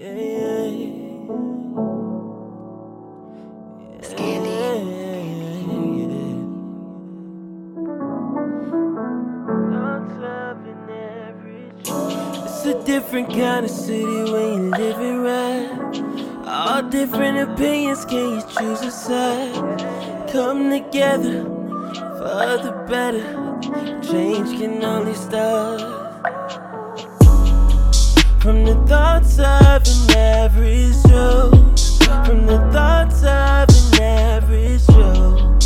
Yeah, It's a different kind of city when you live it right. All different opinions, can you choose a side? Come together for the better. Change can only start from the thoughts of an average Joe. From the thoughts of an average Joe.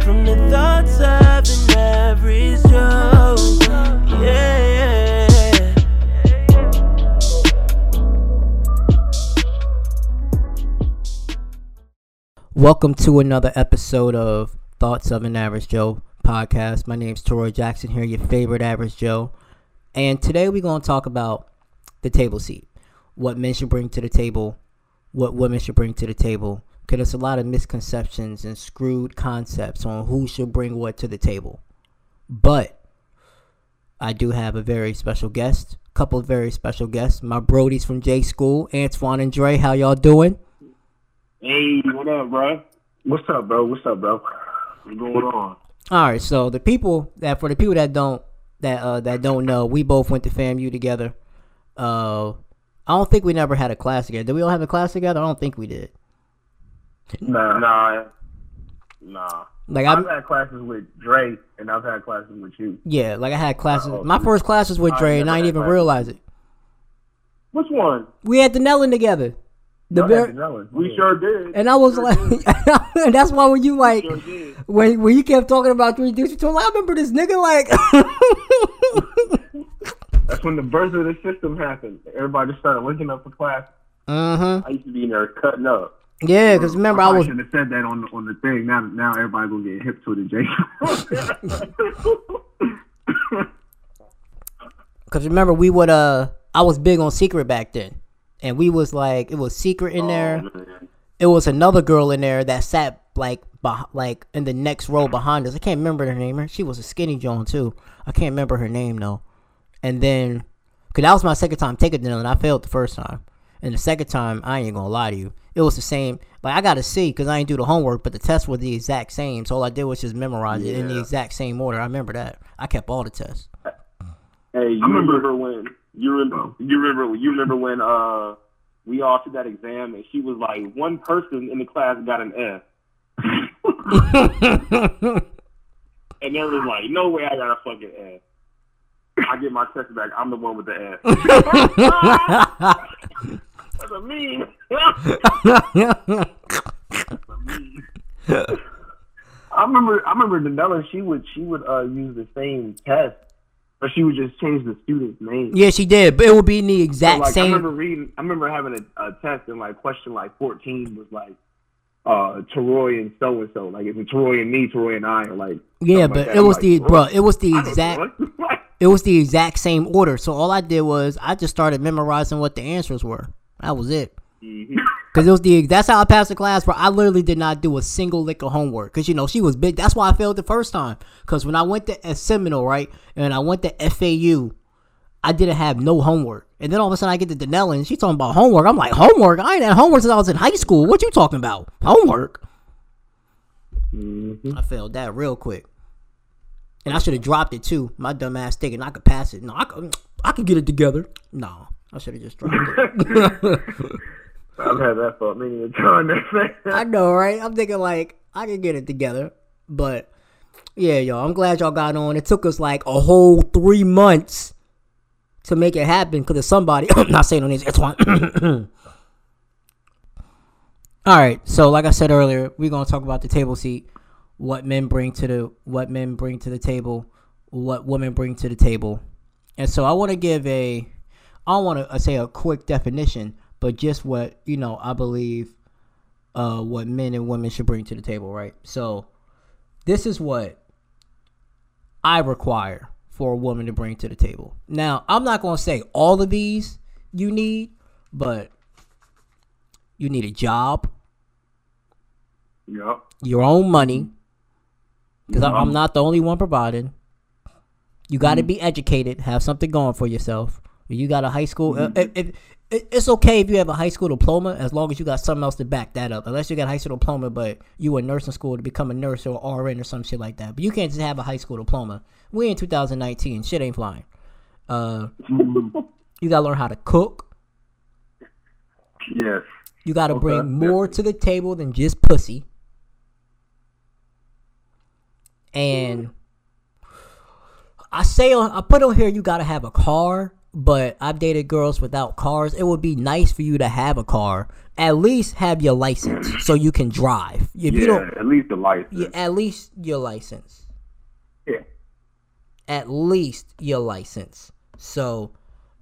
From the thoughts of an average Joe. Yeah. Welcome to another episode of Thoughts of an Average Joe podcast. My name's Troy Jackson here, your favorite Average Joe. And today we're going to talk about the table seat. What men should bring to the table, what women should bring to the table. Because there's a lot of misconceptions and screwed concepts on who should bring what to the table. But I do have a very special guest, couple of very special guests. My Brodies from J School, Antoine and Dre. How y'all doing? Hey, what up, bro? What's up, bro? What's up, bro? What's going on? All right, so the people that for the people that don't that uh that don't know, we both went to FAMU together. Uh, I don't think we never had a class together. Did we all have a class together? I don't think we did. Nah, nah, nah. Like I've I, had classes with Dre, and I've had classes with you. yeah, like I had classes. Uh-oh. My first class was with I Dre, and I didn't even classes. realize it. Which one? We had the Nellen together. The Y'all ver- had we sure did. and I was Sure like, that's why when you like sure when when you kept talking about three dudes, you told me, I remember this nigga like. That's when the birth of the system happened. Everybody just started linking up for class. mm-hmm. I used to be in there cutting up. Yeah, because remember I was should have said that on the on the thing. Now now everybody gonna get hip to the J. Cause remember we would uh I was big on secret back then. And we was like it was secret in there. Oh, man. It was another girl in there that sat like beh- like in the next row behind us. I can't remember her name. She was a skinny Joan too. I can't remember her name though. And then cause that was my second time taking it and I failed the first time. And the second time, I ain't gonna lie to you, it was the same. Like I got a C because I ain't do the homework, but the tests were the exact same. So all I did was just memorize it in the exact same order. I remember that. I kept all the tests. Hey, you I remember- remember, when you remember you remember you remember when uh we all took that exam and she was like one person in the class got an F and there was like no way I got a fucking F. I get my test back. I'm the one with the ass. That's a meme. I remember I remember Danella, she would she would uh use the same test, but she would just change the student's name. yeah, she did, but it would be in the So, exact like I same. remember reading I remember having a, a test and like question like fourteen was like uh Teroy and so and so. Like it's Teroy and me, Teroy and I or like Yeah, something like but it was like, the bro. It was the I exact. know what." It was the exact same order. So all I did was I just started memorizing what the answers were. That was it. Mhm. Cause it was the that's how I passed the class. Bro, I literally did not do a single lick of homework. Cause you know she was big. That's why I failed the first time. Cause when I went to Seminole, right, and I went to FAU, I didn't have no homework. And then all of a sudden I get to Danella and she's talking about homework. I'm like, homework? I ain't had homework since I was in high school. What you talking about? Homework? Mhm. I failed that real quick. And I should have dropped it too. My dumb ass thinking I could pass it. No, I could, I could get it together. No, I should have just dropped it. I've had that thought many a time. I know, right? I'm thinking like I could get it together, but yeah, y'all. I'm glad y'all got on. It took us like a whole three months to make it happen because of somebody. I'm not saying on this. It's one. All right. So, like I said earlier, we're gonna talk about the table seat. What men bring to the what men bring to the table, what women bring to the table, and so I want to give a. I don't want to say a quick definition, but just what you know. I believe uh, what men and women should bring to the table, right? So, this is what I require for a woman to bring to the table. Now, I'm not going to say all of these you need, but you need a job, Yup. your own money, because I'm not the only one providing. You got to be educated, have something going for yourself. You got a high school. uh, if, if it, it's okay if you have a high school diploma as long as you got something else to back that up. Unless you got a high school diploma, but you were nursing school to become a nurse or RN or some shit like that. But you can't just have a high school diploma. We in 2019, shit ain't flying. Uh, you gotta learn how to cook. Yes. You gotta Okay, bring more to the table than just pussy. And I say on, I put on here you gotta have a car, but I've dated girls without cars. It would be nice for you to have a car. At least have your license so you can drive. If yeah, you don't, at least the license. yeah, at least your license. Yeah. At least your license. So,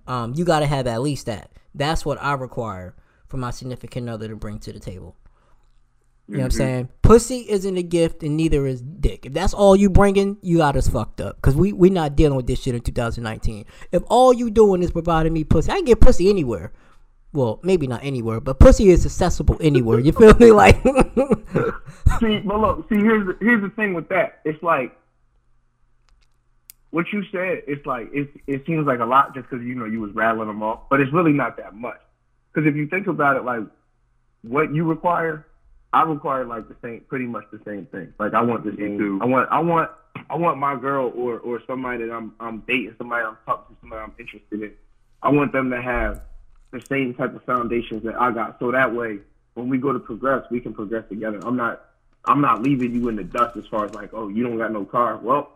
um, you gotta have at least that. That's what I require for my significant other to bring to the table. You know what I'm mm-hmm. saying? Pussy isn't a gift, and neither is dick. If that's all you bringing, you got us fucked up. Cause we we not dealing with this shit in 2019. If all you doing is providing me pussy, I can get pussy anywhere. Well, maybe not anywhere, but pussy is accessible anywhere. You feel me? Like, see, but look, see, here's the, here's the thing with that. It's like what you said. It's like it it seems like a lot just because you know you was rattling them off, but it's really not that much. Because if you think about it, like what you require, I require like the same, pretty much the same thing. Like I want the same. I want I want I want my girl or or somebody that I'm I'm dating, somebody I'm talking to, somebody I'm interested in. I want them to have the same type of foundations that I got, so that way when we go to progress, we can progress together. I'm not I'm not leaving you in the dust as far as like, oh, you don't got no car. Well,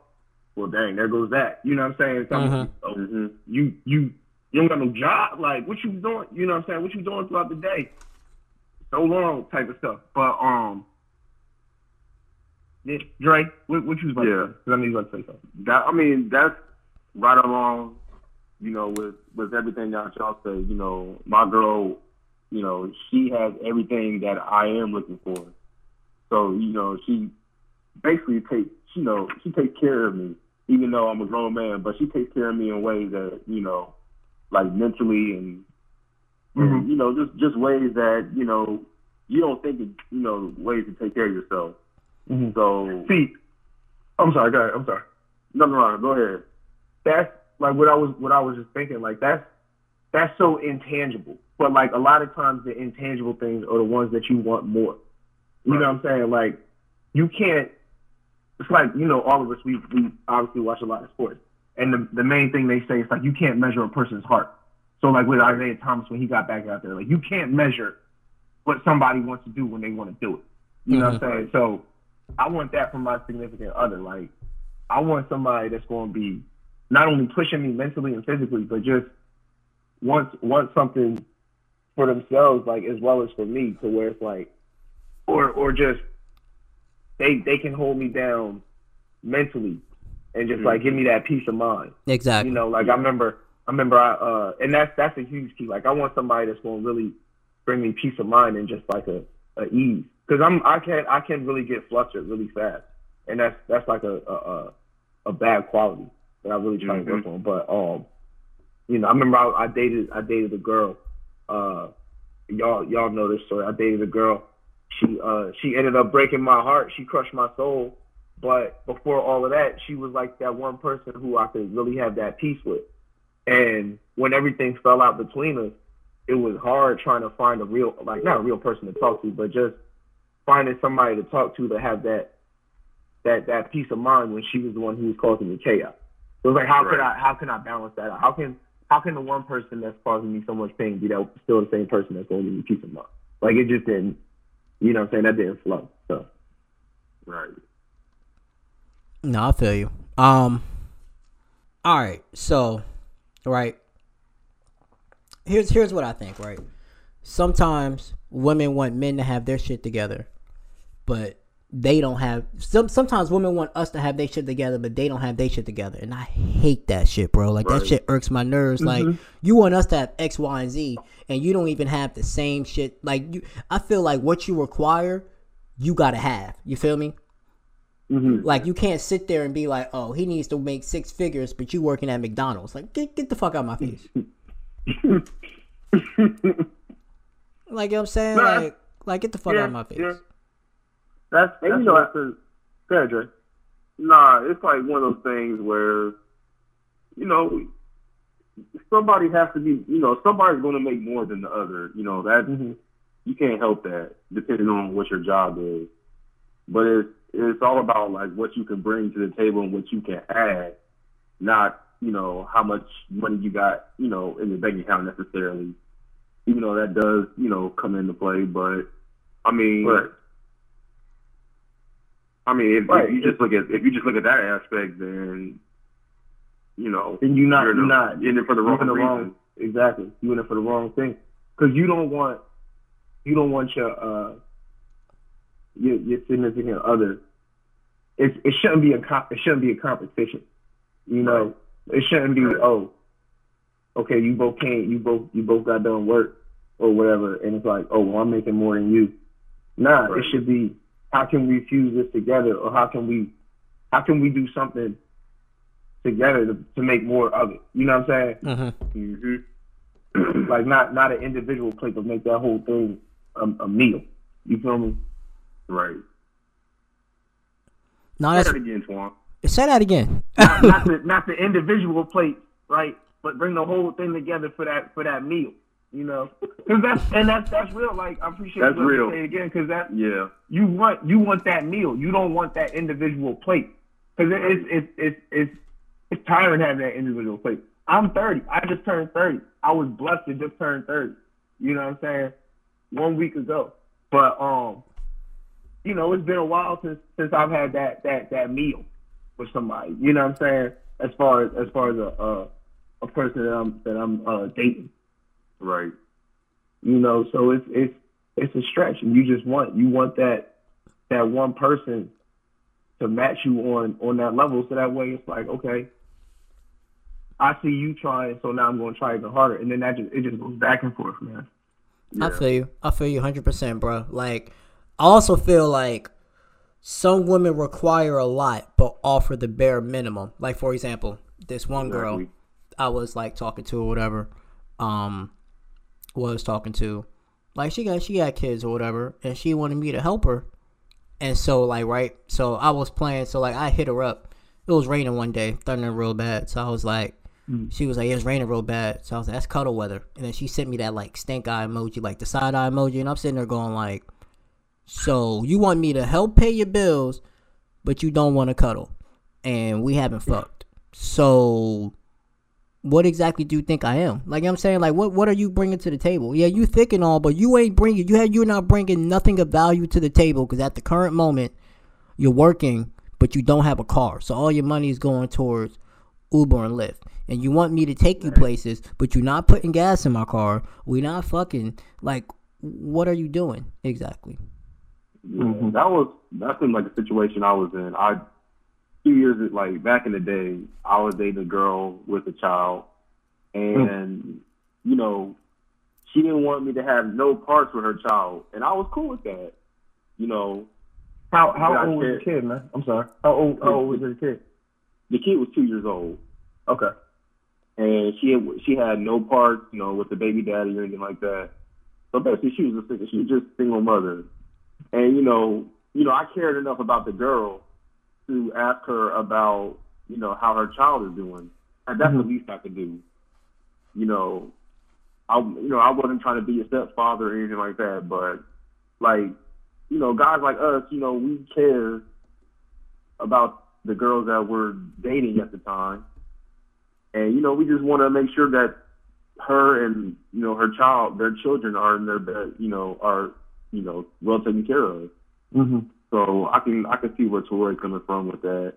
well, dang, there goes that. You know what I'm saying? Some- Mhm. oh, You you you don't got no job. Like, what you doing? You know what I'm saying? What you doing throughout the day? So long, type of stuff. But um, yeah, Dre, what, what you was about Yeah. to say? 'Cause I knew you about to say something. That I mean, that's right along, you know, with with everything that y'all say. You know, my girl, you know, she has everything that I am looking for. So you know, she basically takes, you know, she takes care of me, even though I'm a grown man. But she takes care of me in ways that you know, like mentally and, and you know, just just ways that you know, you don't think, of, you know, ways to take care of yourself. Mhm. So See, I'm sorry. Go ahead. I'm sorry. nothing wrong. Go ahead. that's like what I was what I was just thinking. Like that's that's so intangible. But like a lot of times the intangible things are the ones that you want more. You know what I'm saying? Like you can't it's like, you know, all of us we we obviously watch a lot of sports. And the the main thing they say is like you can't measure a person's heart. So like with Isaiah Thomas when he got back out there, like you can't measure what somebody wants to do when they want to do it. You know what I'm mm-hmm. saying? So I want that from my significant other. Like I want somebody that's going to be not only pushing me mentally and physically, but just wants wants something for themselves, like as well as for me, to where it's like, or or just they they can hold me down mentally and just like give me that peace of mind. exactly. You know, like I remember, I remember, I uh, and that's that's a huge key. Like I want somebody that's going to really bring me peace of mind and just like a, a ease, because I'm I can I can really get flustered really fast, and that's that's like a a, a, a bad quality that I really try to work on. But um, you know, I remember I, I dated I dated a girl. Uh, y'all y'all know this story. I dated a girl. She uh she ended up breaking my heart. She crushed my soul. But before all of that, she was like that one person who I could really have that peace with. And when everything fell out between us, it was hard trying to find a real, like not a real person to talk to, but just finding somebody to talk to to have that that that peace of mind when she was the one who was causing the chaos. So it was like, how could I how can I balance that out? How can how can the one person that's causing me so much pain be that still the same person that's going to give me peace of mind? Like it just didn't, you know, what I'm saying that didn't flow. So Right. No, I feel you. Um. All right. So, right. Here's here's what I think. Right. Sometimes women want men to have their shit together, but they don't have. Some sometimes women want us to have their shit together, but they don't have their shit together, and I hate that shit, bro. Like that shit irks my nerves. Mm-hmm. Like you want us to have X, Y, and Z, and you don't even have the same shit. Like you, I feel like what you require, you gotta have. You feel me? Like you can't sit there and be like, "Oh, he needs to make six figures," but you working at McDonald's. Like, get get the fuck out of my face. like you know what I'm saying, Nah. like like get the fuck out of my face. yeah. That's And that's you know, what- it's a, Go ahead, Dre. Nah, it's like one of those things where, you know, somebody has to be, you know, somebody's going to make more than the other. You know that Mm-hmm. you can't help that depending on what your job is. But it's it's all about like what you can bring to the table and what you can add, not you know how much money you got, you know, in your bank account necessarily. Even though that does, you know, come into play, but I mean. I mean, if, Right. if you just look at if you just look at that aspect, then you know, Then you're not you're, you're in- not in it for the wrong the wrong exactly. You in it for the wrong thing because you don't want you don't want your uh your your significant other. It it shouldn't be a comp, it shouldn't be a competition. You know, it shouldn't be Right. oh, okay, you both can't you both you both got done work or whatever, and it's like oh well I'm making more than you. Nah, Right. it should be how can we fuse this together or how can we how can we do something together to, to make more of it. You know what I'm saying? Mm-hmm. hmm like not not an individual plate, but make that whole thing a, a meal. You feel me? Right. No, Say that's that again, Twan. say that again. Not, not the not the individual plate, right? But bring the whole thing together for that for that meal. You know, because that's and that's that's real. Like I appreciate That's what you real. say again, because that Yeah. you want you want that meal. You don't want that individual plate because it, it's it's it's it's it's tiring having that individual plate. I'm 30. I just turned 30. I was blessed to just turn 30. You know what I'm saying? One week ago. But um, you know, it's been a while since since I've had that that that meal with somebody. You know what I'm saying? As far as as far as a a, a person that I'm that I'm uh, dating. Right. You know, so it's it's it's a stretch, and you just want you want that that one person to match you on on that level, so that way it's like okay, I see you trying, so now I'm going to try even harder, and then that just it just goes back and forth, man. I feel you. I feel you 100%, bro. Like, I also feel like some women require a lot but offer the bare minimum. Like, for example, this one girl Exactly. I was like talking to or whatever, um, was talking to, like she got she got kids or whatever, and she wanted me to help her, and so like right, so I was playing, so like I hit her up. It was raining one day, thundering real bad, so I was like, she was like, "It's raining real bad," so I was like, "That's cuddle weather," and then she sent me that like stink eye emoji, like the side eye emoji, and I'm sitting there going like, "So you want me to help pay your bills, but you don't want to cuddle, and we haven't fucked, so." what exactly do you think I am? Like I'm saying, like what what are you bringing to the table? Yeah, you thick and all, but you ain't bringing you had you're not bringing nothing of value to the table because at the current moment you're working, but you don't have a car, so all your money is going towards Uber and Lyft. And you want me to take you places, but you're not putting gas in my car. We're not fucking. Like, what are you doing exactly? Yeah, That was that seemed like a situation I was in. I two years like back in the day, I was dating a girl with a child, mm-hmm. and you know, she didn't want me to have no parts with her child, and I was cool with that. You know, How how old was the kid, man? I'm sorry. How old how old was the kid? the kid was two years old, Okay. and she had, she had no parts, you know, with the baby daddy or anything like that. So basically, she was a she was just a single mother, and you know, you know, I cared enough about the girl to ask her about, you know, how her child is doing, and that's the mm-hmm. least I could do. You know, I you know I wasn't trying to be a stepfather or anything like that, but like, you know, guys like us, you know, we care about the girls that we're dating at the time. And, you know, we just want to make sure that her and, you know, her child, their children are in their bed, you know, are, you know, well taken care of. Mm-hmm. So I can, I can see where Torrey's coming from with that.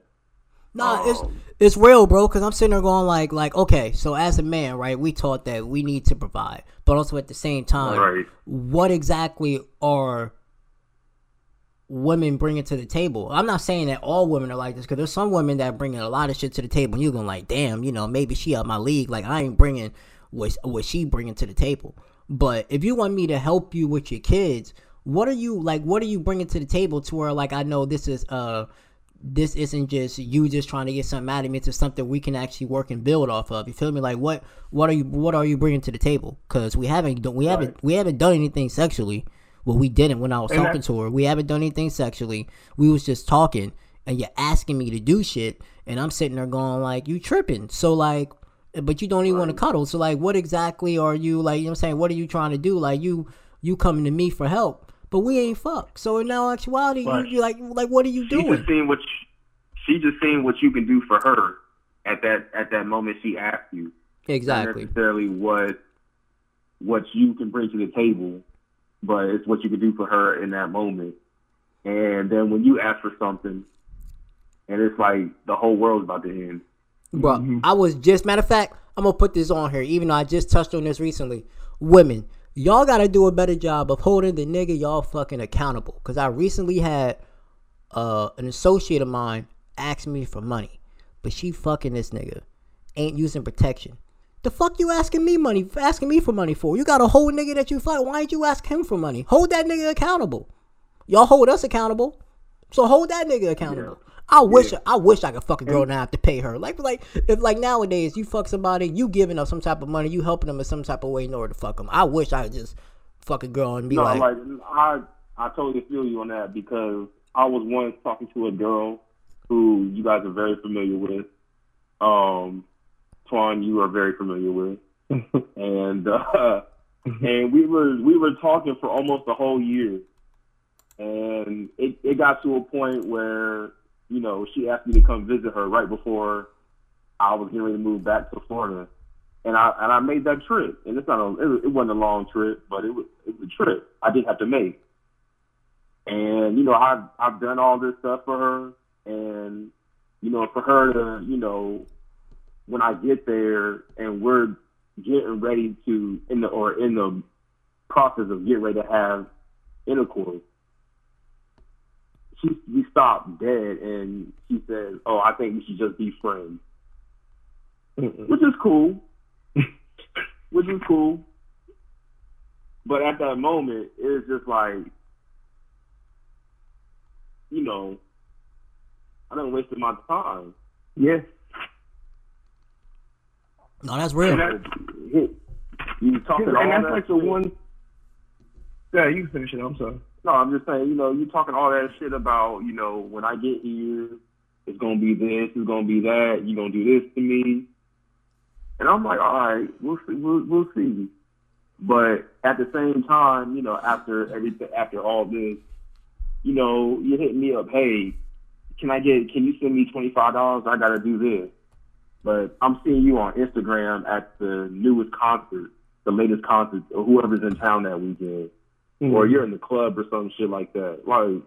Nah, it's Um, it's real, bro. Because I'm sitting there going like, like, okay, so as a man, right, we taught that we need to provide, but also at the same time, Right. what exactly are women bringing to the table? I'm not saying that all women are like this, because there's some women that bringing a lot of shit to the table, and you're going like, damn, you know, maybe she out my league. Like I ain't bringing what what she bringing to the table. But if you want me to help you with your kids, what are you like? What are you bringing to the table to where like I know this is uh this isn't just you just trying to get something out of me. It's something we can actually work and build off of. You feel me? Like what what are you what are you bringing to the table? Because we haven't done- we haven't we haven't done anything sexually. Well, we didn't when I was And talking to her. We haven't done anything sexually. We was just talking, and you're asking me to do shit, and I'm sitting there going like, "You tripping?" So like, but you don't even want to cuddle. So like, what exactly are you like? You know what I'm saying? What are you trying to do? Like you you coming to me for help, but we ain't fuck. So in all actuality, you, Right. you like like what are you She doing? just seen what she, she just seen what you can do for her at that at that moment she asked you. Not Exactly. necessarily what what you can bring to the table, but it's what you can do for her in that moment. And then when you ask for something, and it's like the whole world's about to end. Bro, mm-hmm. I was just matter of fact, I'm gonna put this on here, even though I just touched on this recently. Women, y'all gotta do a better job of holding the nigga y'all fucking accountable. Cause I recently had uh an associate of mine ask me for money, but she fucking this nigga, ain't using protection. The fuck you asking me money asking me for money for? You got a whole nigga that you fuck. Why ain't you ask him for money? Hold that nigga accountable. Y'all hold us accountable. So hold that nigga accountable. I wish I wish I could fuck a girl and not have to pay her. Like like if like nowadays you fuck somebody, you giving up some type of money, you helping them in some type of way in order to fuck them. I wish I could just fuck a girl and be No, like, like, I I totally feel you on that because I was once talking to a girl who you guys are very familiar with. Um, Twan, you are very familiar with, and uh, and we were we were talking for almost a whole year, and it it got to a point where you know she asked me to come visit her right before I was getting ready to move back to Florida, and I and I made that trip, and it's not a it, wasn't a long trip, but it was it was a trip I did have to make, and you know I've I've done all this stuff for her, and you know for her to you know when I get there and we're getting ready to in the or in the process of getting ready to have intercourse, she we stopped dead and she says, "Oh, I think we should just be friends," which is cool, which is cool. But at that moment, it's just like, you know, I done wasted my time. yeah. No, that's real. And that- You talking all and that's that like the one. Yeah, you can finish it. I'm sorry. No, I'm just saying, you know, you talking all that shit about, you know, when I get here, it's gonna be this, it's gonna be that, you're gonna do this to me, and I'm like, all right, we'll see, we'll, we'll see. But at the same time, you know, after everything, after all this, you know, you hit me up, hey, can I get, can you send me twenty five dollars? I gotta do this. But I'm seeing you on Instagram at the newest concert, the latest concert, or whoever's in town that weekend or you're in the club or some shit like that. Like,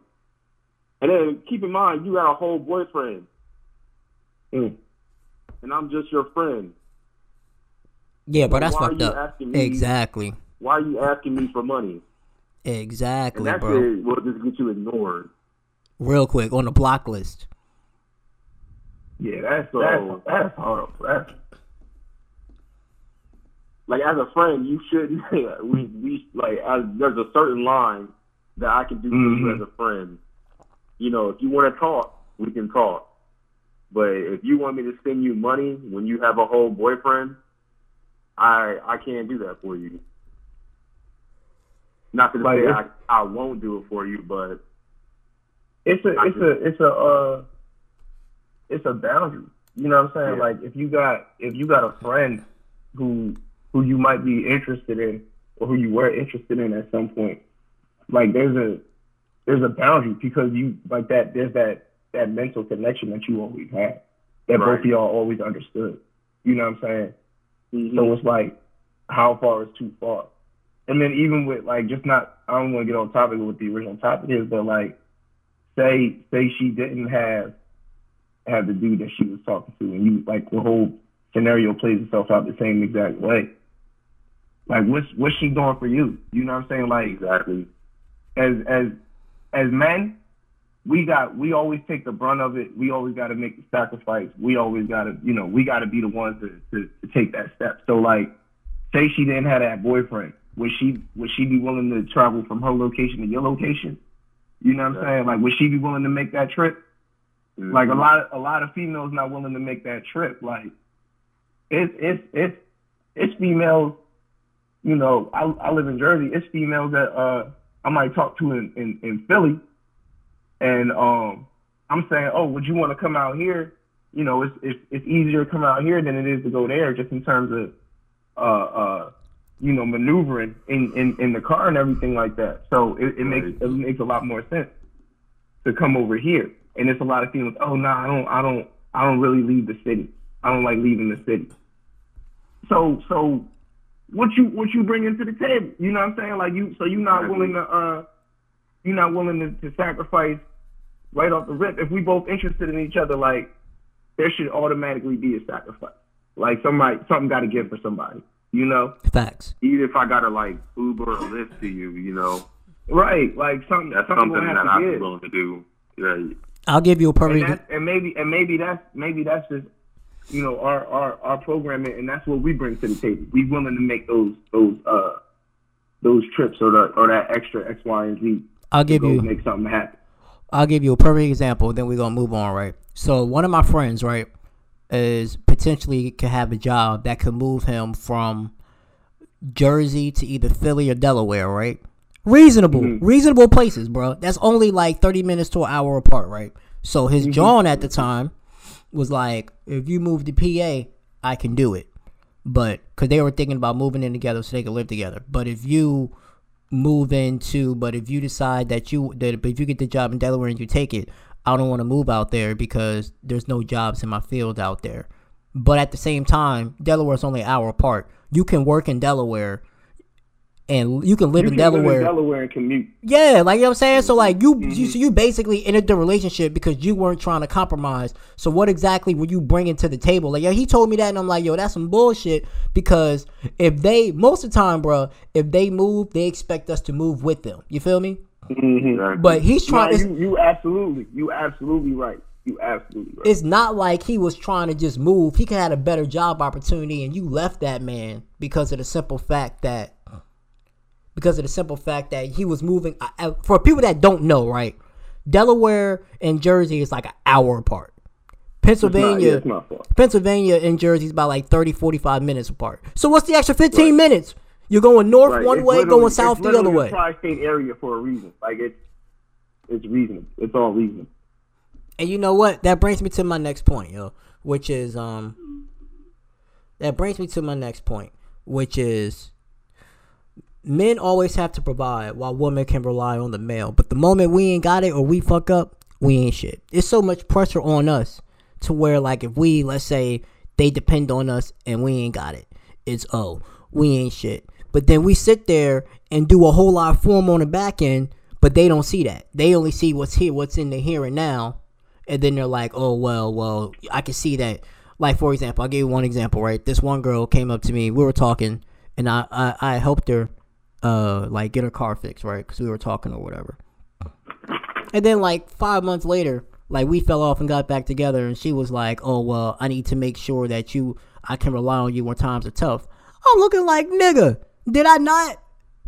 and then keep in mind you got a whole boyfriend, Mm. and I'm just your friend. Yeah, bro, that's Why are fucked you up. me- Exactly. Why are you asking me for money? And Exactly, that's bro. it. Will just get you ignored. Real quick on the block list. Yeah, that's So- that's that's horrible. That's Like as a friend, you shouldn't. we we like as, there's a certain line that I can do for you Mhm. as a friend. You know, if you want to talk, we can talk. But if you want me to send you money when you have a whole boyfriend, I I can't do that for you. Not to Like, say I, I won't do it for you, but it's a it's a it's a uh it's a boundary. You know what I'm saying? Yeah. Like if you got if you got a friend who who you might be interested in or who you were interested in at some point, like there's a there's a boundary because you like that there's that that mental connection that you always had that both of y'all always understood. You know what I'm saying? Mm-hmm. So it's like, how far is too far? And then even with like, just not, I don't want to get on topic with the original topic is, but like, say say she didn't have have the dude that she was talking to, and you like the whole scenario plays itself out the same exact way. Like, what's what's she doing for you? You know what I'm saying? Like, exactly. as as as men, we got we always take the brunt of it. We always got to make the sacrifice. We always got to you know we got to be the ones to, to to take that step. So like, say she didn't have that boyfriend, would she would she be willing to travel from her location to your location? You know what I'm Yeah. saying? Like, would she be willing to make that trip? Mm-hmm. Like a lot of a lot of females not willing to make that trip. Like it's it's it's it's females. You know, I I live in Jersey. It's females that uh I might talk to in in, in Philly, and um I'm saying, oh, would you want to come out here you know, it's, it's it's easier to come out here than it is to go there, just in terms of uh uh you know maneuvering in in, in the car and everything like that. So it, it makes it makes a lot more sense to come over here. And it's a lot of feelings. Oh no, nah, I don't I don't I don't really leave the city. I don't like leaving the city. So so what you what you bring into the table? You know what I'm saying? Like you so you're not willing to uh you're not willing to, to sacrifice right off the rip. If we both interested in each other, like there should automatically be a sacrifice. Like somebody something gotta give for somebody. You know? Facts. Even if I gotta like Uber or Lyft to you, you know. Right. Like something that's something, something that I'm willing to do. Yeah. I'll give you a perfect. and, and maybe and maybe that's maybe that's just you know our our our programming and that's what we bring to the table. We willing to make those those uh those trips or the or that extra X Y and Z. I'll give you. make something happen. I'll give you a perfect example. Then we're gonna move on, right? So one of my friends, right, is potentially could have a job that could move him from Jersey to either Philly or Delaware, right? Reasonable, reasonable places, bro. That's only like thirty minutes to an hour apart, right? So his John at the time was like, if you move to PA, I can do it, but because they were thinking about moving in together so they could live together. But if you move into, but if you decide that you that if you get the job in Delaware and you take it, I don't want to move out there because there's no jobs in my field out there. But at the same time, Delaware's only an hour apart. You can work in Delaware and you can live You in can live Delaware. in Delaware and commute. Yeah, like you know what I'm saying. So like you, you, mm-hmm. so you basically ended the relationship because you weren't trying to compromise. So what exactly were you bringing to the table? Like, yo, he told me that, and I'm like, yo, that's some bullshit. Because if they, most of the time, bro, if they move, they expect us to move with them. You feel me? Mm-hmm. Exactly. But he's No, trying. it's, you you absolutely you absolutely right. You absolutely right. it's not like he was trying to just move. He could have had a better job opportunity, and you left that man because of the simple fact that because of the simple fact that he was moving. I- I- For people that don't know, right? Delaware and Jersey is like an hour apart. It's Pennsylvania, it's not far. Pennsylvania and Jersey is about like 30, 45 minutes apart. So what's the extra 15 minutes? You're going north Right. one It's way, going south it's the other way. Tri-state area for a reason. Like it's it's reasonable. It's all reasonable. And you know what? That brings me to my next point, yo, which is um that brings me to my next point, which is men always have to provide while women can rely on the male. But the moment we ain't got it or we fuck up, we ain't shit. It's so much pressure on us to where like if we let's say they depend on us and we ain't got it, it's oh, we ain't shit. But then we sit there and do a whole lot of form on the back end, but they don't see that. They only see what's here, what's in the here and now, and then they're like, oh well, well, I can see that. Like for example, I'll give you one example, right? This one girl came up to me, we were talking, and I I, I helped her, uh, like get her car fixed, right? Because we were talking or whatever. And then like five months later, like we fell off and got back together, and she was like, "Oh well, I need to make sure that you, I can rely on you when times are tough." I'm looking like, nigga, did I not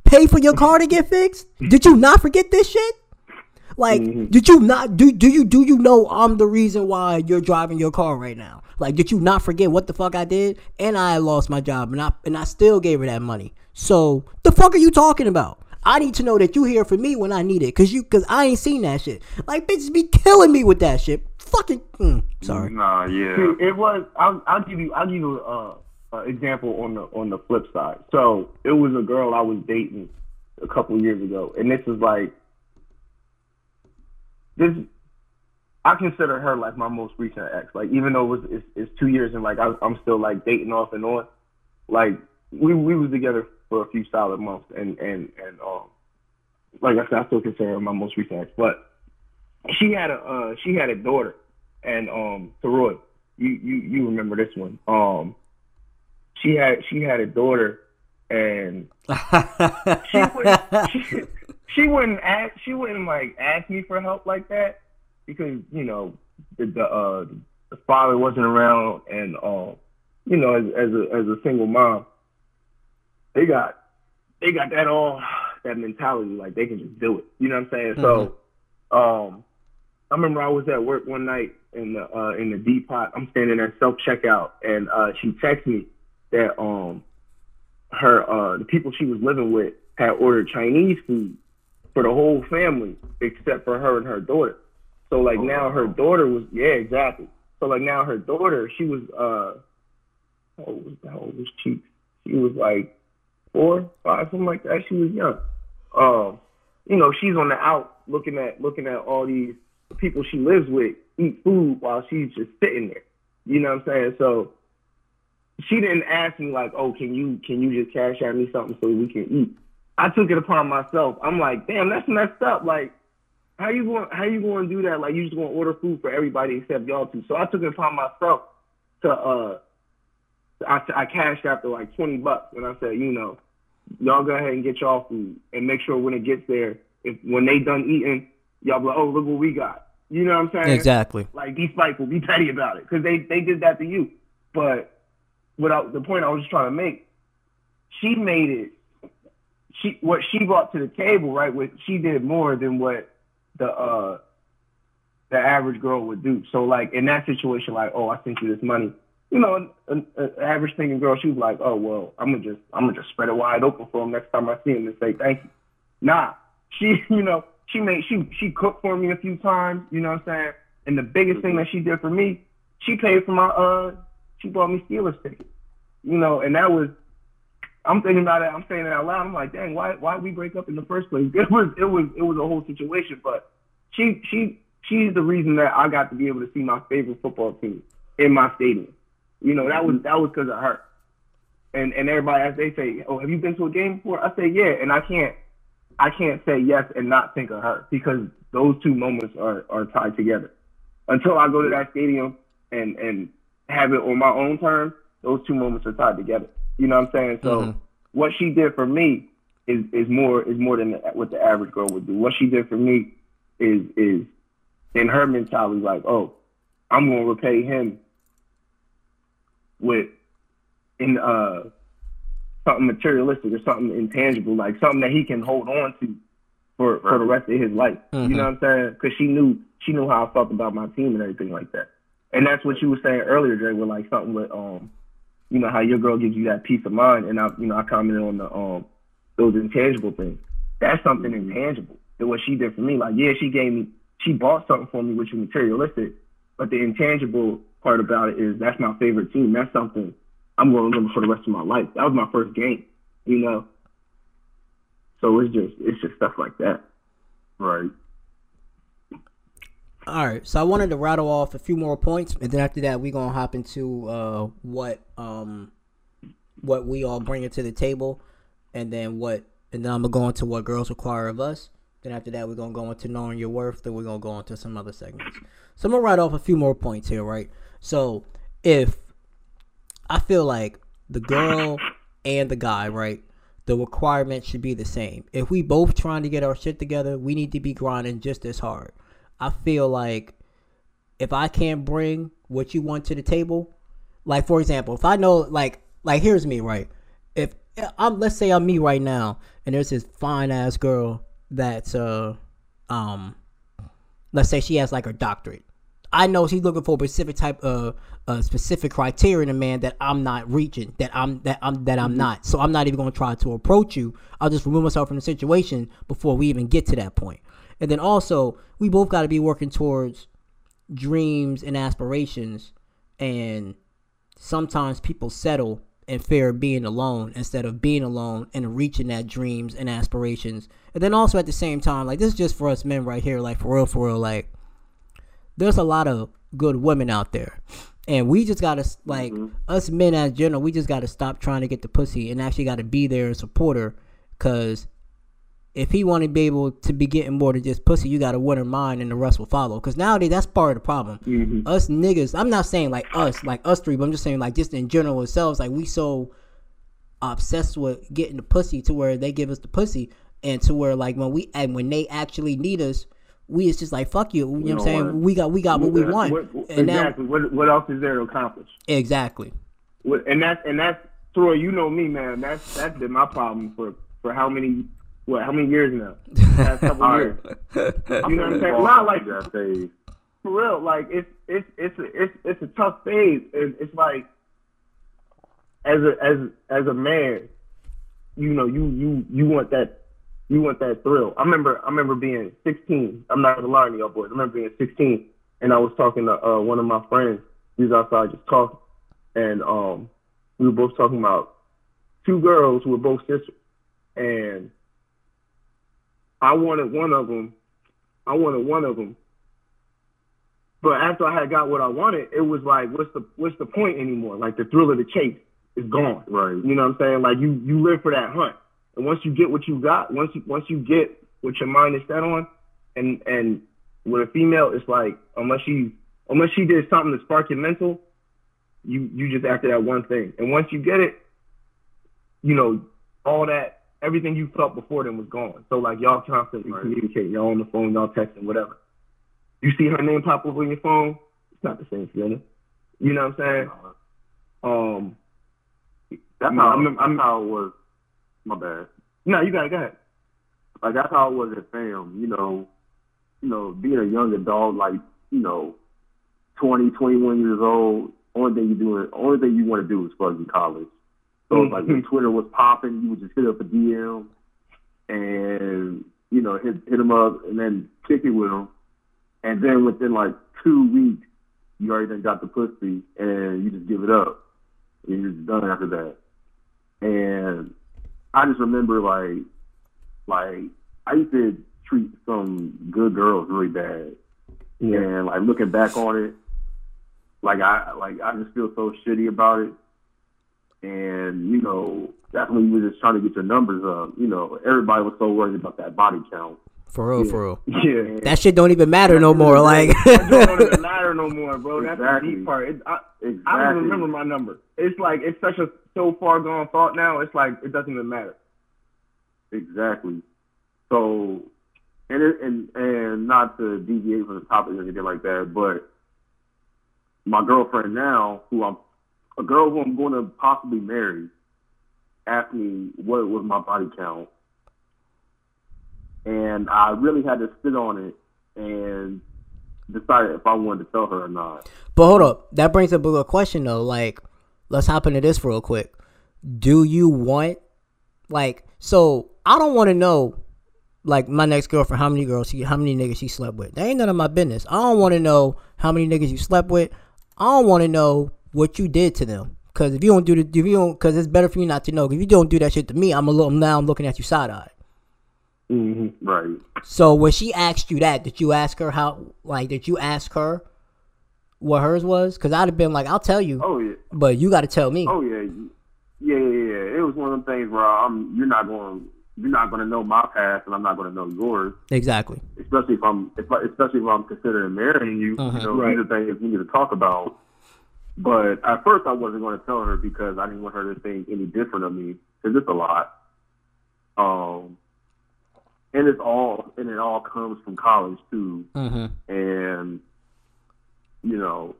pay for your car to get fixed? Did you not forget this shit? Like, did you not do do you do you know I'm the reason why you're driving your car right now? Like, did you not forget what the fuck I did? And I lost my job, and I and I still gave her that money. So the fuck are you talking about? I need to know that you here for me when I need it, cause you, cause I ain't seen that shit. Like bitches be killing me with that shit. Fucking, mm, sorry. Nah, yeah. See, it was. I'll, I'll give you. I'll give you a uh, example on the on the flip side. So it was a girl I was dating a couple years ago, and this is like this. I consider her like my most recent ex. Like even though it was it's, it's two years and like I, I'm still like dating off and on. Like we we was together for a few solid months, and and and um, like I said, I still consider her my most recent ex. But she had a uh, she had a daughter, and um, Toroy, you you you remember this one? Um, she had she had a daughter, and she wouldn't she, she wouldn't ask she wouldn't like ask me for help like that because you know the the, uh, the father wasn't around, and um, you know as as a as a single mom, they got they got that all that mentality like they can just do it. You know what I'm saying? So, um, I remember I was at work one night in the uh, in the depot. I'm standing at self checkout, and uh, she texted me that um her uh the people she was living with had ordered Chinese food for the whole family except for her and her daughter. So like now her daughter was yeah exactly. So like now her daughter, she was uh, how old was how old was she? She was like four, five, something like that. She was young. Um, you know, she's on the out looking at looking at all these people she lives with eat food while she's just sitting there. You know what I'm saying? So she didn't ask me like, oh, can you can you just cash out me something so we can eat? I took it upon myself. I'm like, damn, that's messed up. Like, how you going how you going to do that? Like, you just going to order food for everybody except y'all two. So I took it upon myself to uh, I I cashed after like 20 bucks, and I said, you know, y'all go ahead and get y'all food and make sure when it gets there, if when they done eating, y'all be like, oh, look what we got. You know what I'm saying? Exactly. Like be spiteful, be petty about it, because they they did that to you. But without the point I was just trying to make, she made it. She what she brought to the table, right? What she did more than what the uh the average girl would do. So like in that situation, like, oh, I sent you this money. You know, an, an average thinking girl, she was like, oh well, I'm gonna just I'm gonna just spread it wide open for him next time I see him and say thank you. Nah, she you know she made she she cooked for me a few times. You know what I'm saying? And the biggest thing that she did for me, she paid for my uh she bought me Steelers tickets. You know, and that was I'm thinking about it. I'm saying it out loud. I'm like, dang, why why we break up in the first place? It was it was it was a whole situation. But she she she's the reason that I got to be able to see my favorite football team in my stadium. You know, that was that was because of her. And and everybody as they say, oh, have you been to a game before? I say yeah, and I can't I can't say yes and not think of her because those two moments are are tied together. Until I go to that stadium and and have it on my own terms, those two moments are tied together. You know what I'm saying? So Mhm. what she did for me is is more is more than what the average girl would do. What she did for me is is in her mentality like, oh, I'm gonna repay him with in uh something materialistic or something intangible, like something that he can hold on to for for the rest of his life. Mhm. You know what I'm saying? Because she knew she knew how I felt about my team and everything like that. And that's what you were saying earlier, Dre, with like something with um, you know how your girl gives you that peace of mind, and I you know I commented on the um those intangible things. That's something intangible. And what she did for me, like yeah, she gave me she bought something for me which was materialistic, but the intangible part about it is that's my favorite team. That's something I'm going to remember for the rest of my life. That was my first game, you know. So it's just it's just stuff like that. Right. All right, so I wanted to rattle off a few more points, and then after that, we're gonna hop into uh, what um, what we all bring it to the table, and then what, and then I'm gonna go into what girls require of us. Then after that, we're gonna go into knowing your worth. Then we're gonna go into some other segments. So I'm gonna write off a few more points here, right? So if I feel like the girl and the guy, right? The requirement should be the same. If we both trying to get our shit together, we need to be grinding just as hard. I feel like if I can't bring what you want to the table, like for example, if I know like like here's me, right? If I'm let's say I'm me right now and there's this fine ass girl that's uh um let's say she has like her doctorate. I know she's looking for a specific type of uh, specific criteria in a man that I'm not reaching, that I'm that I'm that I'm not. So I'm not even going to try to approach you. I'll just remove myself from the situation before we even get to that point. And then also, we both got to be working towards dreams and aspirations. And sometimes people settle in fear of being alone instead of being alone and reaching that dreams and aspirations. And then also at the same time, like this is just for us men right here, like for real, for real, like there's a lot of good women out there. And we just gotta like us men as general, we just gotta stop trying to get the pussy and actually gotta be there and support her. Cause if he want to be able to be getting more than just pussy, you gotta win her mind and the rest will follow. Cause nowadays that's part of the problem. Mm-hmm. Us niggas, I'm not saying like us, like us three, but I'm just saying like just in general ourselves, like we so obsessed with getting the pussy to where they give us the pussy and to where like when we and when they actually need us, we is just like fuck you. You know what I'm saying? it. We got we got what we want. What, what- and now exactly. what what else is there to accomplish? exactly. What, and that's and that's Troy. You know me, man. That's that's been my problem for for how many what how many years now? Past couple years. You know what I'm saying? Not like that phase. for real. Like it's it's it's a, it's it's a tough phase. It, it's like as a as as a man, you know, you you you want that you want that thrill. I remember I remember being 16. I'm not gonna lie to y'all boys. I remember being 16 and I was talking to uh, one of my friends we was outside just talking, and um, we were both talking about two girls who were both sisters, and I wanted one of them. I wanted one of them. But after I had got what I wanted, it was like, what's the what's the point anymore? Like the thrill of the chase is gone. Right. You know what I'm saying? Like you you live for that hunt, and once you get what you got, once you once you get what your mind is set on, and and with a female, it's like unless she unless she did something to spark your mental, you you just after that one thing, and once you get it, you know all that everything you felt before then was gone. So like y'all constantly Right. communicate, y'all on the phone, y'all texting, whatever. You see her name pop up on your phone, it's not the same feeling. You know what I'm saying? Um, That's how I'm- that's I'm- how it was. My bad. no, you got it. Go ahead. Like that's how it was at fam. You know, you know, being a young adult, like you know, 20, 21 years old. Only thing you do, only thing you want to do is fucking college. So it's like when mm-hmm. Twitter was popping, you would just hit up a DM and you know hit hit them up and then kick it with them, and then within like two weeks, you already done got the pussy and you just give it up and you're just done after that. And I just remember like like I used to treat some good girls really bad. And like looking back on it, like I like I just feel so shitty about it. And you know, that's when you were just trying to get your numbers up. You know, everybody was so worried about that body count. For real, for real. Yeah. That shit don't even matter no more. Like, That don't even matter no more, bro. That's Exactly. the deep part. It, I, Exactly. I don't even remember my number. It's like it's such a so far gone thought now. It's like it doesn't even matter. Exactly. So, and it, and and not to deviate from the topic or anything like that, but my girlfriend now, who I'm a girl who I'm going to possibly marry, asked me what was my body count, and I really had to sit on it and decide if I wanted to tell her or not. but hold up. That brings up a good question though. Like, let's hop into this real quick. Do you want, like, so I don't want to know, like, my next girlfriend, how many girls she, how many niggas she slept with. That ain't none of my business. I don't want to know how many niggas you slept with. I don't want to know what you did to them. Cause if you don't do the, if you don't, cause it's better for you not to know. If you don't do that shit to me, I'm a little now. I'm looking at you side eye. Mm-hmm. Right. So when she asked you that, did you ask her how? Like, did you ask her what hers was? Because I'd have been like, I'll tell you, Oh yeah. but you got to tell me. Oh yeah, yeah, yeah, yeah. It was one of them things where I'm you're not going you're not going to know my past and I'm not going to know yours. Exactly. Especially if I'm if, I- especially if I'm considering marrying you. Uh-huh. You know, Right. these are things we need to talk about. But at first, I wasn't going to tell her because I didn't want her to think any different of me because it's a lot. Um, and it's all and it all comes from college too Mm-hmm. and you know,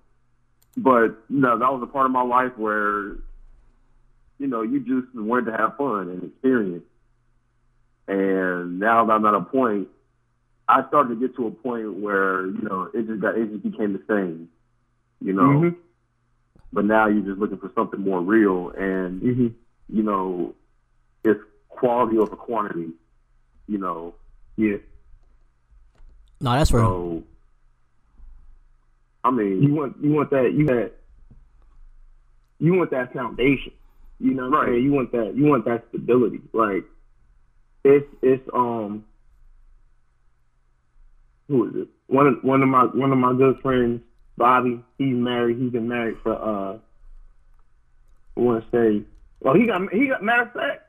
but no, that was a part of my life where you know you just wanted to have fun and experience. And now that I'm at a point, I started to get to a point where you know it just got it just became the same, you know. Mhm. But now you're just looking for something more real, and Mm-hmm. you know, it's quality over quantity, you know. Yeah. No, that's real. So, I mean, You want you want that you that you want that foundation. You know what I'm Right. You want that you want that stability. Like it's it's um who is it? One of one of my one of my good friends, Bobby, he's married. He's been married for uh I wanna say well he got he got matter of fact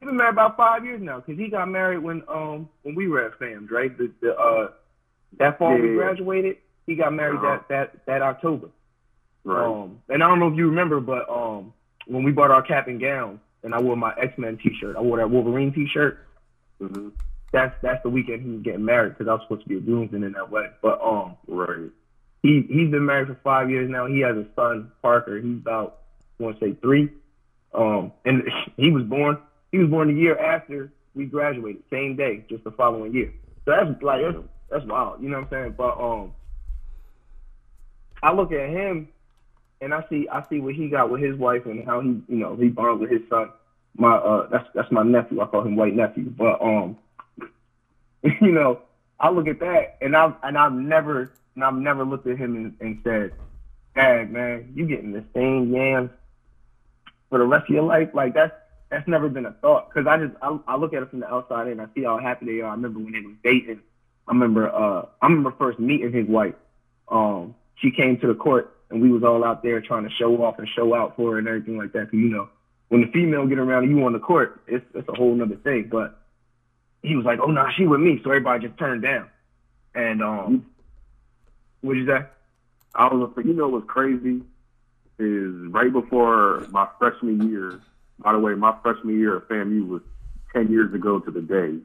he's been married about five years now because he got married when um when we were at FAMS, right? The the uh that fall we graduated, he got married Uh-huh. that that that October. right. Um, and I don't know if you remember, but um, when we bought our cap and gown, and I wore my X Men T-shirt, I wore that Wolverine T-shirt. hmm That's that's the weekend he was getting married because I was supposed to be a groomsman in that way. But um, Right. he he's been married for five years now. He has a son, Parker. He's about I want to say three. Um, and he was born he was born the year after we graduated, same day, just the following year. So that's like that's, that's wild. You know what I'm saying? But um, I look at him and I see I see what he got with his wife and how he you know he bonds with his son. My uh that's that's my nephew. I call him white nephew. But um you know, I look at that and I've and I've never and I've never looked at him and, and said, bag, man. You getting the same yams for the rest of your life? Like that's that's never been a thought. Cause I just I, I look at it from the outside and I see how happy they are. I remember when they was dating. I remember uh I remember first meeting his wife. Um, she came to the court and we was all out there trying to show off and show out for her and everything like that. Cause you know when the female get around you on the court, it's it's a whole nother thing. But he was like, oh no, nah, she with me, so everybody just turned down. And um, what'd you say? I was, you know, what's crazy is right before my freshman year. By the way, my freshman year at FAMU was ten years ago to the day,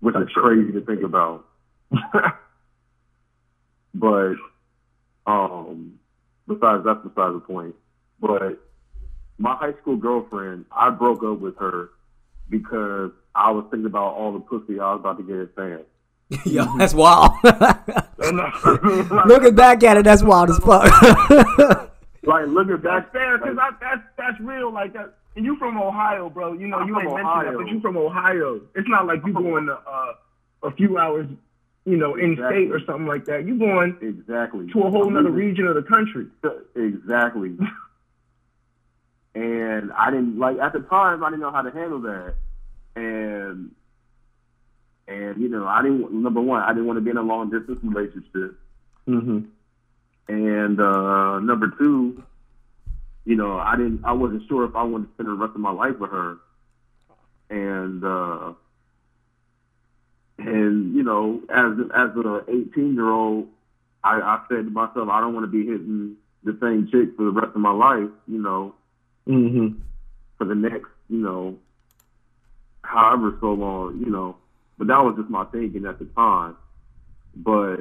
which is crazy to think about. but um, besides that's besides the point. But my high school girlfriend, I broke up with her because I was thinking about all the pussy I was about to get at fans. Yo, that's wild. looking back at it, that's wild as fuck. like looking back, that's fair because like, that's that's real. Like that, and you from Ohio, bro. You know I'm you ain't mentioned Ohio. that, but you from Ohio. It's not like you going to uh, a few hours, you know, in Exactly. state or something like that. You're going exactly to a whole I'm nother region of the country. Exactly. and I didn't like at the time I didn't know how to handle that. And and you know, I didn't number one, I didn't want to be in a long distance relationship. Mm-hmm. And uh number two, you know, I didn't I wasn't sure if I wanted to spend the rest of my life with her. And uh and you know, as as a eighteen year old I, I said to myself, I don't want to be hitting the same chick for the rest of my life, you know, Mm-hmm. for the next, you know, however so long, you know. But that was just my thinking at the time. But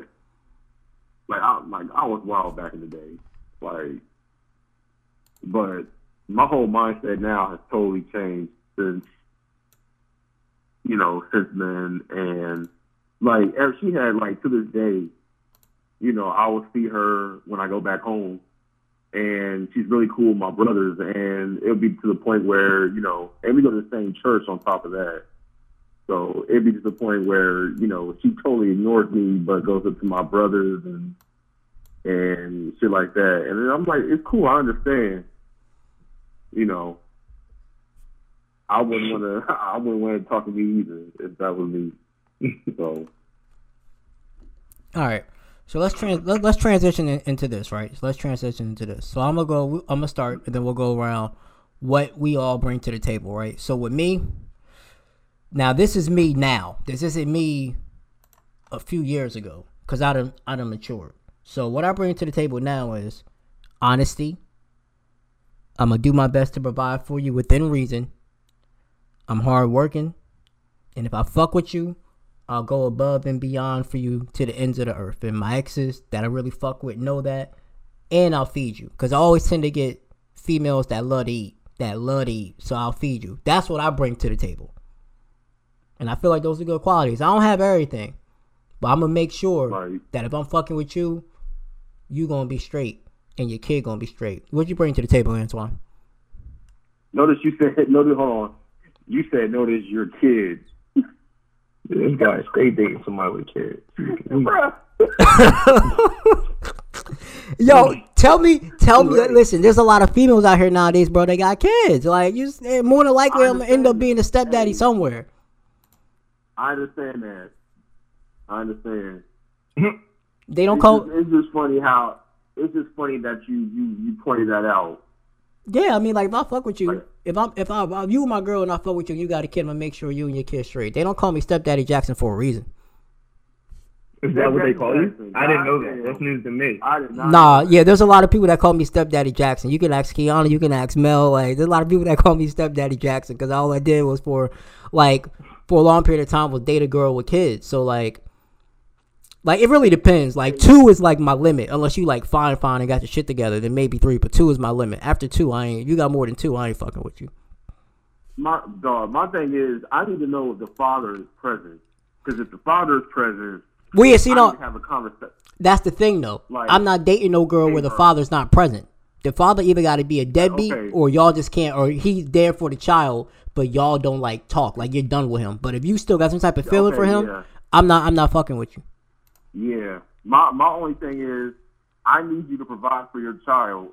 like I like I was wild back in the day. Like but my whole mindset now has totally changed since you know, since then and like she had like to this day, you know, I will see her when I go back home and she's really cool with my brothers and it'll be to the point where, you know, and we go to the same church on top of that. So it'd be to the point where, you know, she totally ignores me but goes up to my brothers and and shit like that. And then I'm like, it's cool, I understand. You know. I wouldn't wanna I wouldn't want to talk to me either if that was me. so All right. So let's trans let, let's transition in, into this, right? So let's transition into this. So I'm gonna go. I'm gonna start, and then we'll go around what we all bring to the table, right? So with me, now this is me now. This isn't me a few years ago, cause I done I done matured. So what I bring to the table now is honesty. I'm gonna do my best to provide for you within reason. I'm hardworking, and if I fuck with you, I'll go above and beyond for you to the ends of the earth. And my exes that I really fuck with know that. And I'll feed you. Because I always tend to get females that love to eat. That love to eat. So I'll feed you. That's what I bring to the table. And I feel like those are good qualities. I don't have everything. But I'm going to make sure Right. that if I'm fucking with you, you going to be straight. And your kid going to be straight. What you bring to the table, Antoine? notice you said notice hold on. You said no notice your kid. This guy is stay dating somebody with kids. Yo, tell me, tell me. Listen, there's a lot of females out here nowadays, bro. They got kids. Like you, s- more than likely, I'm gonna end up being a stepdaddy somewhere. I understand that. I understand. They don't It's call. just, it's just funny how it's just funny that you you you pointed that out. Yeah, I mean, like if I fuck with you, Right. if I'm if I if you and my girl and I fuck with you, you got a kid, I'm gonna make sure you and your kid straight. They don't call me stepdaddy Jackson for a reason. Is that what they call you? I didn't know that. That's news to me. I did not. Nah, yeah, there's a lot of people that call me stepdaddy Jackson. You can ask Kiana, you can ask Mel. Like, there's a lot of people that call me stepdaddy Jackson because all I did was for, like, for a long period of time was date a girl with kids. So like, like it really depends. Like two is like my limit, unless you like fine, fine and got your shit together. Then maybe three, but two is my limit. After two, I ain't. You got more than two, I ain't fucking with you. My dog. My thing is, I need to know if the father is present. Because if the father is present, Well, see, you know, have a conversation. That's the thing, though. Like- I'm not dating no girl where the father's not present. The father either got to be a deadbeat, Okay. or y'all just can't, or he's there for the child, but y'all don't like talk, like you're done with him. But if you still got some type of feeling Okay, for him, yeah. I'm not. I'm not fucking with you. Yeah. My my only thing is, I need you to provide for your child.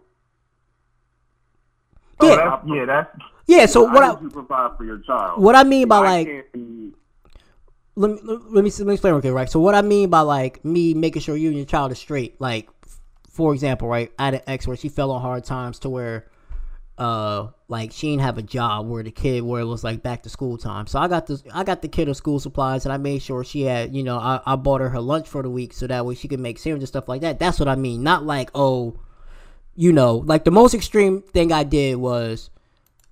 Oh, Yeah. that's, yeah, that's Yeah. So what I I need you to provide for your child. what I mean by I like be- let me let me let me explain okay right so what i mean by like me making sure you and your child is straight like for example right i had an ex where she fell on hard times to where uh like she didn't have a job where the kid where it was like back to school time. So i got this i got the kid her school supplies and i made sure she had you know i, I bought her her lunch for the week so that way she could make sandwiches and stuff like that. That's what i mean. Not like oh you know like the most extreme thing i did was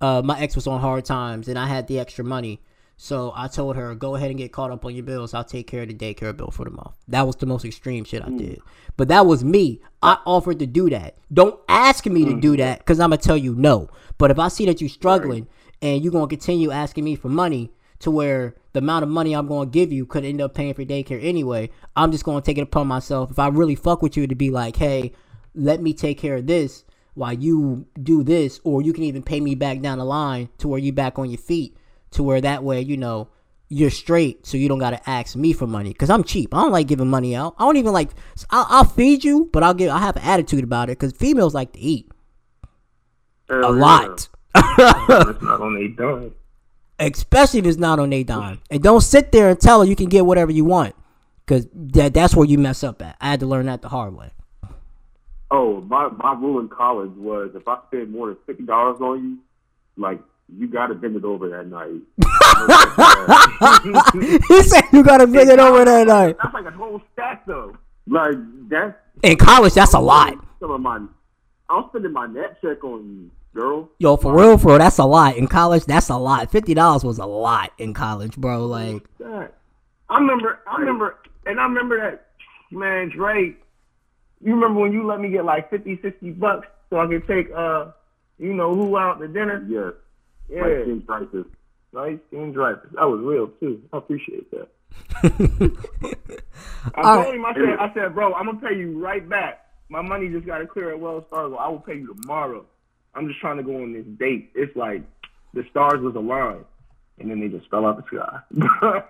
uh, my ex was on hard times and I had the extra money. So I told her, go ahead and get caught up on your bills. I'll take care of the daycare bill for the month. That was the most extreme shit I mm. did. But that was me. I offered to do that. Don't ask me to mm. do that because I'm going to tell you no. But if I see that you're struggling and you're going to continue asking me for money to where the amount of money I'm going to give you could end up paying for daycare anyway, I'm just going to take it upon myself. If I really fuck with you to be like, hey, let me take care of this while you do this, or you can even pay me back down the line to where you back on your feet, to where that way, you know, you're straight, so you don't gotta ask me for money. Cause I'm cheap. I don't like giving money out. I don't even like. I'll, I'll feed you, but I'll give. I have an attitude about it. Cause females like to eat a lot, it's not on a dime. especially if it's not on a dime. And don't sit there and tell her you can get whatever you want, cause that that's where you mess up at. I had to learn that the hard way. Oh, my my rule in college was if I spend more than fifty dollars on you, like you got to bend it over that night. he said you gotta bend it over that night. That's like a whole stack though. like that's In college, that's a lot. Some of my, I'm spending my net check on you, girl. Yo, for real, for real, that's a lot. In college, that's a lot. Fifty dollars was a lot in college, bro. Like, That. I remember, I remember, and I remember that, man, Drake. You remember when you let me get like 50, 60 bucks so I could take, uh, you know, who out to dinner? Yes, Yeah, like skin prices. nice skin drivers. That was real too. I appreciate that. I told him, I said, I said, bro, I'm gonna pay you right back. My money just got to clear at Wells Fargo. I will pay you tomorrow. I'm just trying to go on this date. It's like the stars was aligned, and then they just fell out the sky.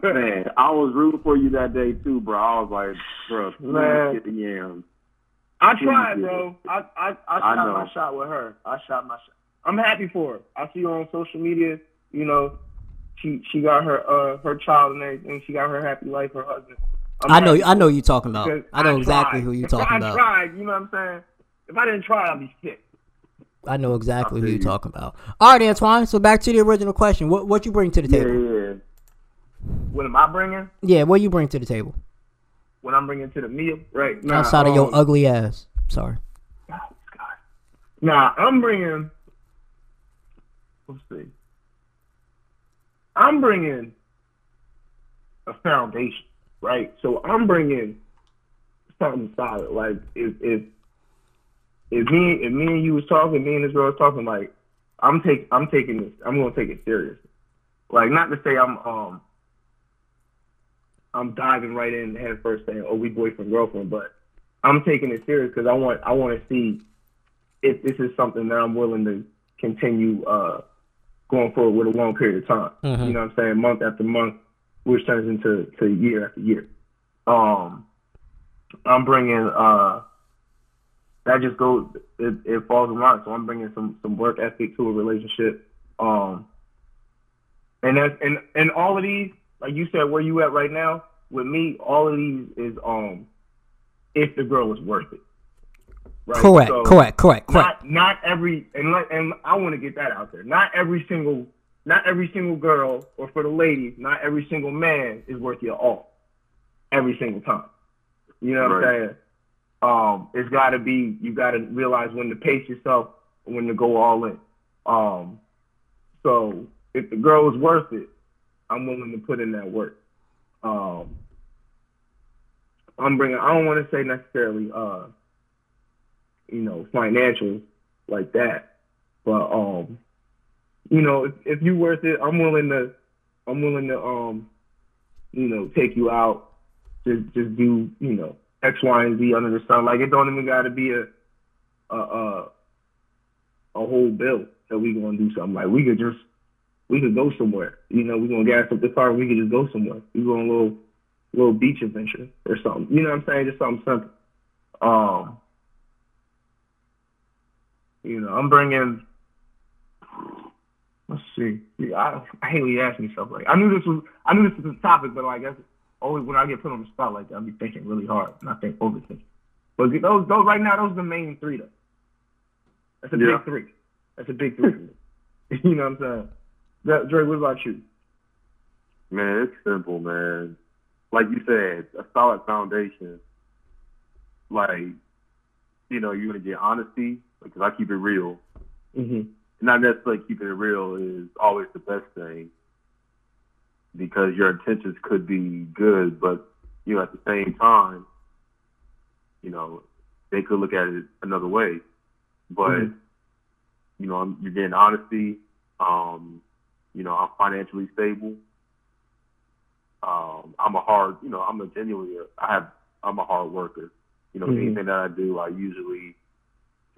Man, I was rooting for you that day too, bro. I was like, bro, Man. get the yams. I tried, bro. I I, I I shot know. my shot with her. I shot my shot. I'm happy for her. I see her on social media. You know, she she got her uh her child and everything. She got her happy life, her husband. I'm I know, happy I know for her you talking about. I know exactly who you If talking about. I about. tried, you know what I'm saying? If I didn't try, I'd be sick. I know exactly who you you. talking about. All right, Antoine. So back to the original question. What what you bring to the table? yeah. yeah. What am I bringing? Yeah, what you bring to the table What I'm bringing to the meal, right? Nah, outside of your um, ugly ass? Sorry. God. Nah, I'm bringing. Let's see. I'm bringing a foundation, right? So I'm bringing something solid. Like if if if me if me and you was talking, me and this girl was talking, like I'm take I'm taking this. I'm gonna take it serious. Like not to say I'm um I'm diving right in head first saying, "Oh, we boyfriend girlfriend," but I'm taking it serious because I want I want to see if this is something that I'm willing to continue uh, going forward with a long period of time. Mhm. You know what I'm saying? Month after month, which turns into to year after year. Um, I'm bringing uh, that just goes it, it falls in line. So I'm bringing some some work ethic to a relationship. Um, and that's and and all of these, like you said, where you at right now with me, all of these is um, if the girl is worth it. Right? Correct, So- correct, correct, correct. not not every and let, and I want to get that out there. Not every single not every single girl or for the ladies, not every single man is worth your all. Every single time. You know what Right. I'm saying? Um, it's got to be you got to realize when to pace yourself, and when to go all in. Um, so if the girl is worth it, I'm willing to put in that work. Um, I'm bringing. I don't want to say necessarily. Uh, you know, financial like that. But um, you know, if, if you worth it, I'm willing to I'm willing to um, you know, take you out. Just just do, you know, X, Y, and Z under the sun. Like it don't even gotta be a a a, a whole bill that we gonna do something. Like we could just we could go somewhere. You know, we gonna gas up the car, we could just go somewhere. We go on a little little beach adventure or something. You know what I'm saying? Just something simple. Um You know, I'm bringing. Let's see. I, I hate when you ask me stuff like. I knew this was. I knew this was a topic, but like, that's always when I get put on the spot like that, I'll be thinking really hard, and I think overthinking. But those, those right now, those are the main three though. That's a Yeah. big three. That's a big three. you know what I'm saying? That, Dre, what about you? Man, it's simple, man. Like you said, a solid foundation. Like, you know, you're gonna get honesty because I keep it real. Mm-hmm. Not necessarily keeping it real is always the best thing because your intentions could be good, but you know, at the same time, you know, they could look at it another way. But Mhm. you know, I'm, you're getting honesty. Um, you know, I'm financially stable. Um, I'm a hard, you know, I'm a genuinely, I have, I'm a hard worker. You know, Mhm. anything that I do, I usually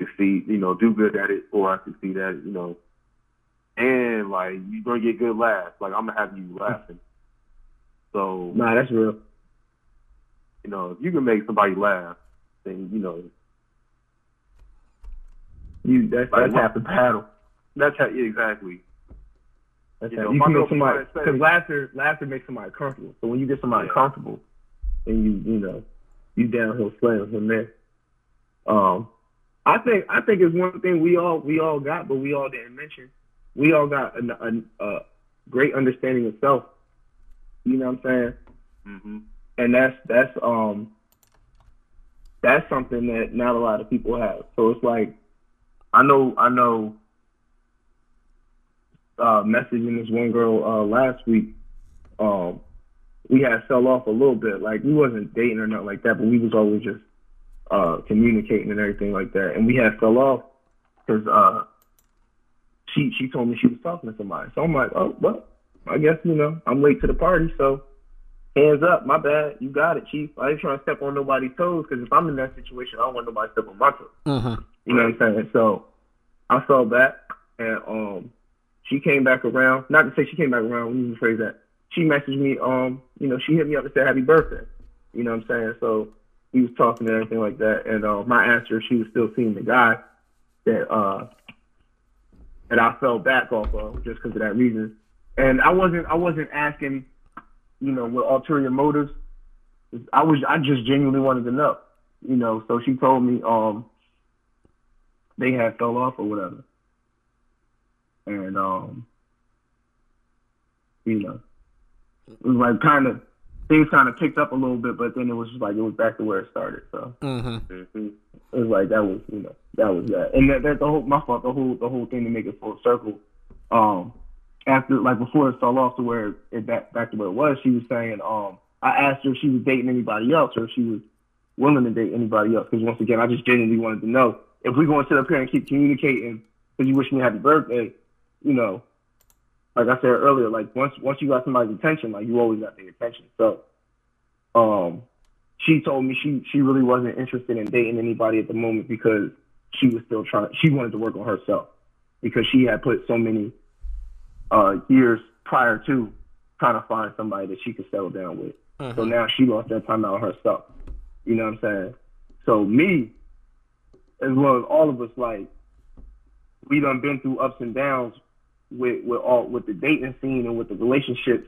succeed, you know, do good at it or I succeed at it, you know. And like, you're to get good laughs. Like, I'm to have you laughing. So, Nah, that's real. you know, if you can make somebody laugh, then, you know, You that's Like that's half the battle. that's how, yeah, exactly. That's You how, know, you can make somebody be trying to say- because laughter laughter makes somebody comfortable. So when you get somebody Yeah. comfortable, and you you know you downhill slam from there. Um, I think I think it's one thing we all we all got, but we all didn't mention. We all got a, a, a great understanding of self. You know what I'm saying? hmm and that's that's um that's something that not a lot of people have. So it's like I know I know uh messaging this one girl uh last week, um we had fell off a little bit. Like we wasn't dating or nothing like that, but we was always just uh communicating and everything like that. And we had fell off because uh she she told me she was talking to somebody. So I'm like, oh well, I guess you know I'm late to the party, so hands up, my bad, you got it, chief. I ain't trying to step on nobody's toes because if I'm in that situation, I don't want nobody to step on my toes. Mm-hmm. You know what I'm saying? So I fell back, and um, she came back around. Not to say she came back around. Let me rephrase that. She messaged me. Um, you know, she hit me up and said happy birthday. You know what I'm saying? So we was talking and everything like that. And uh, my answer, she was still seeing the guy that uh that I fell back off of just because of that reason. And I wasn't I wasn't asking, you know, with ulterior motives. I was I just genuinely wanted to know. You know, so she told me um they had fell off or whatever. And um you know it was like kind of things kind of picked up a little bit, but then it was just like it was back to where it started. So Mm-hmm. hmm it was like that was you know that was that, and that, that the whole my fault the whole the whole thing to make it full circle. Um, after like before it fell off to where it back back to where it was, she was saying um I asked her if she was dating anybody else or if she was willing to date anybody else because once again I just genuinely wanted to know if we're going to sit up here and keep communicating because you wish me happy birthday, you know. Like I said earlier, like once once you got somebody's attention, like you always got their attention. So, um, she told me she she really wasn't interested in dating anybody at the moment because she was still trying. She wanted to work on herself because she had put so many uh, years prior to trying to find somebody that she could settle down with. So now she lost that time out on herself. You know what I'm saying? So me, as well as all of us, like we done been through ups and downs with with all with the dating scene and with the relationships.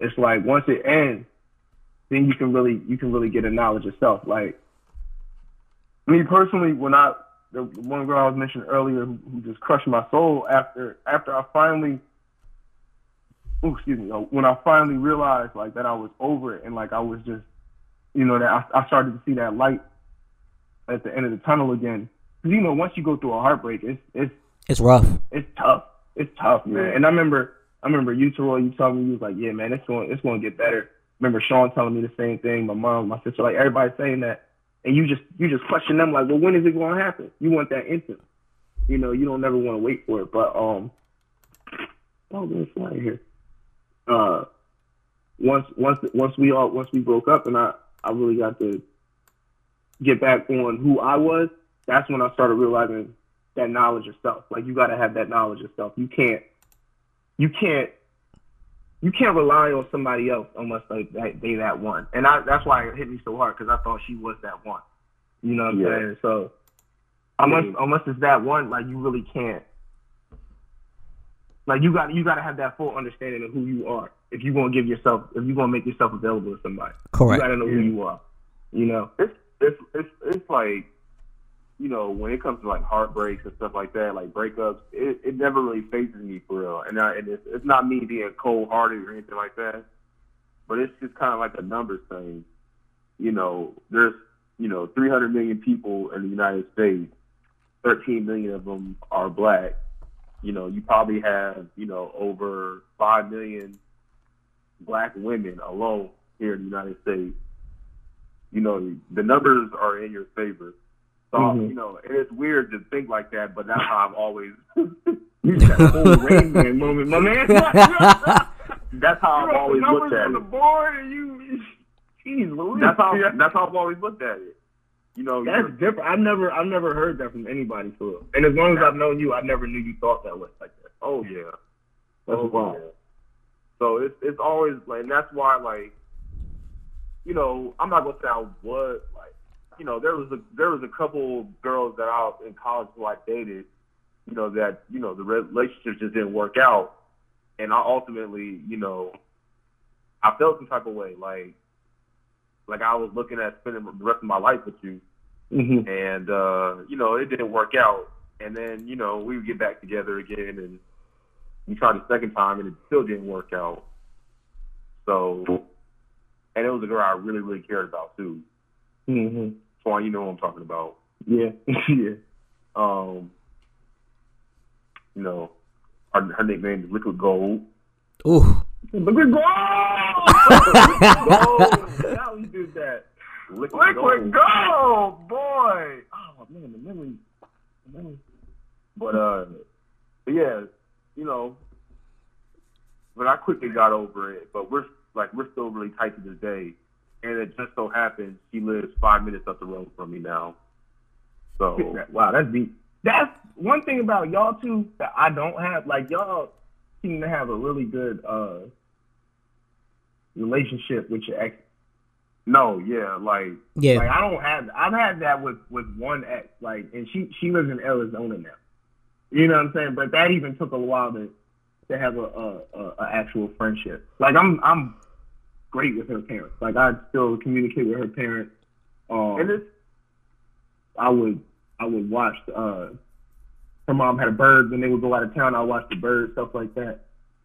It's like once it ends, then you can really you can really get a knowledge of self. Like me personally, when I the one girl I was mentioning earlier who, who just crushed my soul after after I finally oh, excuse me, when I finally realized like that I was over it and like I was just you know that I, I started to see that light at the end of the tunnel again. 'Cause, you know, once you go through a heartbreak, it's it's It's rough. it's tough. It's tough, man. And I remember, I remember you, Terrell, you told me you was like, yeah, man, it's going, it's going to get better. remember Sean telling me the same thing. My mom, my sister, like everybody saying that, and you just, you just question them like, well, when is it going to happen? You want that instant. You know, you don't never want to wait for it. But um, oh, there's a fly here. Uh, once, once, once we all, once we broke up, and I, I really got to get back on who I was. That's when I started realizing that knowledge of self. Like you got to have that knowledge of self. You can't, you can't, you can't rely on somebody else unless like that, they that one. And I, that's why it hit me so hard because I thought she was that one. You know what I'm Yeah. saying? So unless unless it's that one, like you really can't. Like you got you got to have that full understanding of who you are if you gonna give yourself if you gonna make yourself available to somebody. Correct. You got to know who you are. You know. it's it's it's it's like you know when it comes to like heartbreaks and stuff like that, like breakups, it, it never really phases me for real. And, I, and it's it's not me being cold hearted or anything like that, but it's just kind of like a numbers thing. You know, there's you know 300 million people in the United States, 13 million of them are black. You know, you probably have you know over five million black women alone here in the United States you know, the numbers are in your favor. So, Mhm. you know, and it's weird to think like that, but that's how I've always, You got whole Rain Man moment, my man. that's how I've always looked at on the board, and you, jeez, Louise. That's how, that's how I've always looked at it. You know, That's different. I've never, I've never heard that from anybody for real. And as long as I've known you, I never knew you thought that way like that. oh yeah. That's Oh, wild. yeah. So it's it's always like, and that's why like, you know, I'm not gonna say I was like, you know, there was a there was a couple girls that I was in college who I dated, you know, that you know the relationship just didn't work out, and I ultimately, you know, I felt some type of way, like, like I was looking at spending the rest of my life with you, Mm-hmm. and uh, you know, it didn't work out. And then, you know, we would get back together again and we tried the second time and it still didn't work out. So and it was a girl I really, really cared about too. Mm-hmm. You know what I'm talking about. Yeah, yeah. Um you know, her, her nickname is Liquid Gold. Ooh. Liquid gold. Gold. How we did that? Liquid, Liquid gold, boy. Oh man, the memory. The memory. But uh, but yeah, you know, but I quickly got over it. But we're like we're still really tight to this day, and it just so happens she lives five minutes up the road from me now. So Wow, that's deep. That's one thing about y'all too that I don't have. Like y'all seem to have a really good uh relationship with your ex. no, yeah, like Yeah. Like I don't have. I've had that with with one ex. Like, and she she lives in Arizona now. You know what I'm saying? But that even took a while to to have a a, a, a actual friendship. Like I'm I'm great with her parents. Like I still communicate with her parents. Um, and it's I would I would watch uh her mom had a bird when they would go out of town, I watch the bird, stuff like that.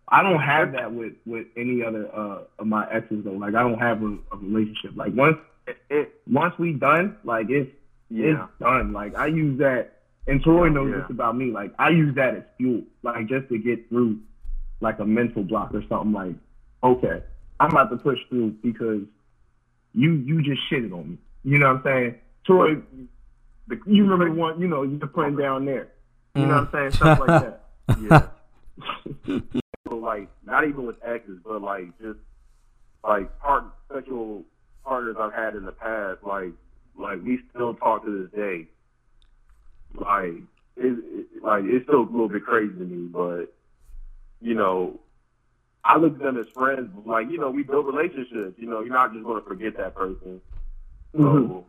I don't have that with with any other uh of my exes though. Like I don't have a, a relationship. Like once it, it once we done, like it's yeah. it's done. Like I use that and Troy knows Yeah. this about me. Like I use that as fuel. Like just to get through like a mental block or something like, okay, I'm about to push through because you you just shitted on me. You know what I'm saying? Troy the, you remember the one, you know, you're putting down there. You know what I'm mm. saying? Stuff like that. Yeah. so like not even with exes, but like just like part sexual partners I've had in the past, like like we still talk to this day. Like it, it like it's still a little bit crazy to me, but you know, I look at them as friends. Like you know, we build relationships. You know, you're not just going to forget that person. So Mhm.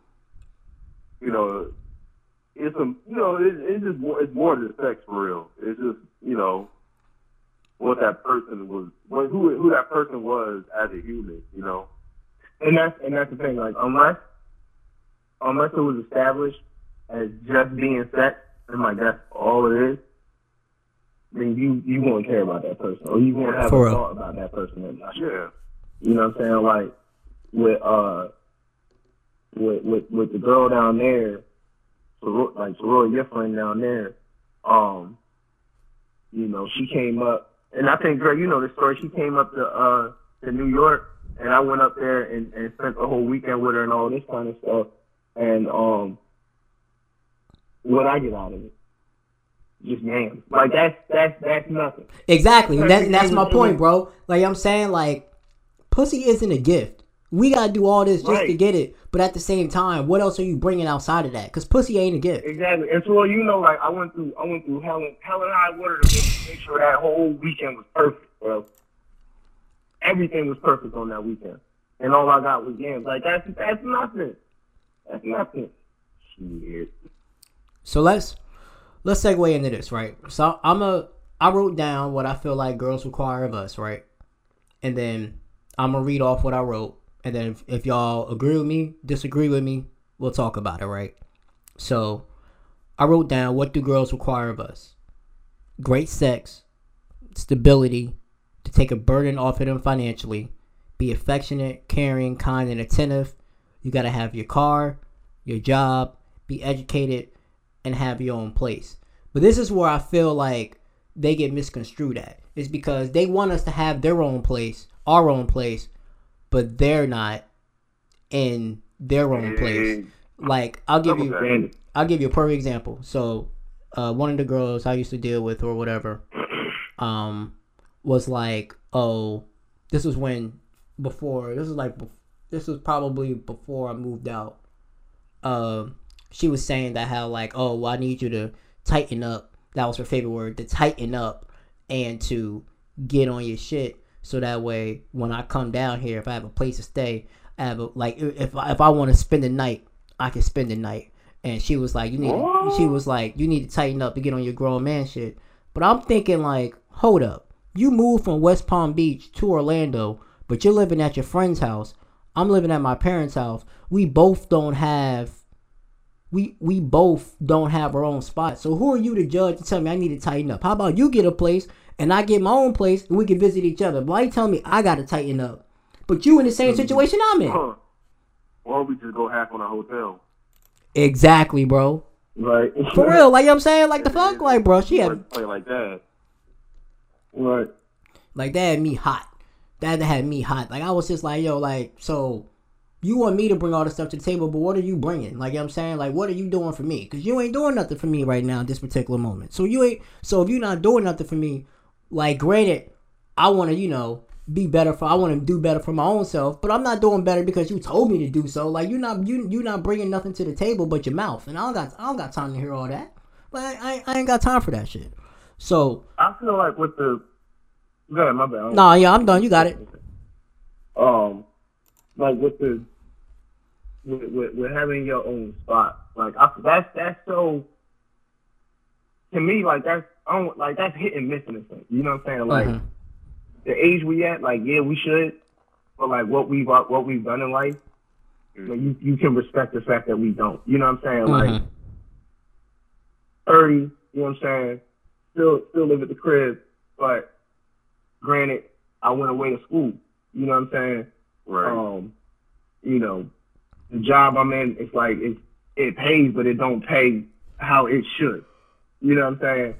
you know, it's a you know it, it's just more it's more than sex for real. It's just you know what that person was, what, who who that person was as a human. You know. And that's and that's the thing. Like unless unless it was established as just being sex, and like that's all it is, then you you won't care about that person, or you won't have For a real. thought about that person. Or not. Yeah. You know what I'm saying? Like with uh with with with the girl down there, Soror- like Soror, your friend down there, um, you know, she came up and I think girl, you know the story, she came up to uh to New York and I went up there and, and spent the whole weekend with her and all this kind of stuff. And um what I get out of it? Just yams. Like that's that's that's nothing. Exactly. And that, that's my point, bro. Like I'm saying, like, pussy isn't a gift. We gotta do all this just to get it. But at the same time, what else are you bringing outside of that? Because pussy ain't a gift. Exactly. And so you know, like I went through, I went through hell and hell and high water to make, make sure that whole weekend was perfect, bro. Everything was perfect on that weekend, and all I got was games. Like that's that's nothing. That's nothing. Shit. So let's let's segue into this, right? So I'm a I wrote down what I feel like girls require of us, right? And then I'm gonna read off what I wrote, and then if, if y'all agree with me, disagree with me, we'll talk about it, right? So I wrote down what do girls require of us? Great sex, stability, to take a burden off of them financially, be affectionate, caring, kind, and attentive. You gotta have your car, your job, be educated, and have your own place. But this is where I feel like they get misconstrued at. It's because they want us to have their own place, our own place, but they're not in their own place. Like I'll give you I'll give you a perfect example. So, uh, one of the girls I used to deal with or whatever, um, was like, oh, this was when before this was like this was probably before I moved out. Um, she was saying that how like, oh, well, I need you to tighten up. That was her favorite word, to tighten up and to get on your shit. So that way, when I come down here, if I have a place to stay, I have a, like if I- if I want to spend the night, I can spend the night. And she was like, you need, to, she was like, you need to tighten up to get on your grown man shit. But I'm thinking like, hold up, you moved from West Palm Beach to Orlando, but you're living at your friend's house. I'm living at my parents' house. We both don't have we we both don't have our own spot. So who are you to judge and tell me I need to tighten up? How about you get a place and I get my own place and we can visit each other? Why you telling me I gotta tighten up? But you in the same situation I'm in. Huh. Or we just go half on a hotel. Exactly, bro. Right. For real, like you know what I'm saying? Like the fuck? Like bro, she had play like that. Right. like that had me hot. That had me hot. Like I was just like, yo, like, so you want me to bring all this stuff to the table, but what are you bringing? Like you know what I'm saying? Like what are you doing for me? Cause you ain't doing nothing for me right now at this particular moment. So you ain't so if you're not doing nothing for me, like granted, I wanna, you know, be better for I wanna do better for my own self, but I'm not doing better because you told me to do so. Like you're not you you're not bringing nothing to the table but your mouth. And I don't got I don't got time to hear all that. Like I, I ain't got time for that shit. So I feel like with the. Go ahead, my bad. nah, yeah, I'm done. You got it. um, like with the with, with, with having your own spot, like I, that's that's so to me like that's I don't like that's hit and miss in a sense. You know what I'm saying? Like Mhm. the age we at, like yeah, we should, but like what we've what we've done in life, like, you you can respect the fact that we don't. You know what I'm saying? Like Mhm. thirty, you know what I'm saying? Still still live at the crib, but granted, I went away to school. You know what I'm saying? Right. um, you know, the job I'm in, it's like it it pays, but it don't pay how it should. You know what I'm saying?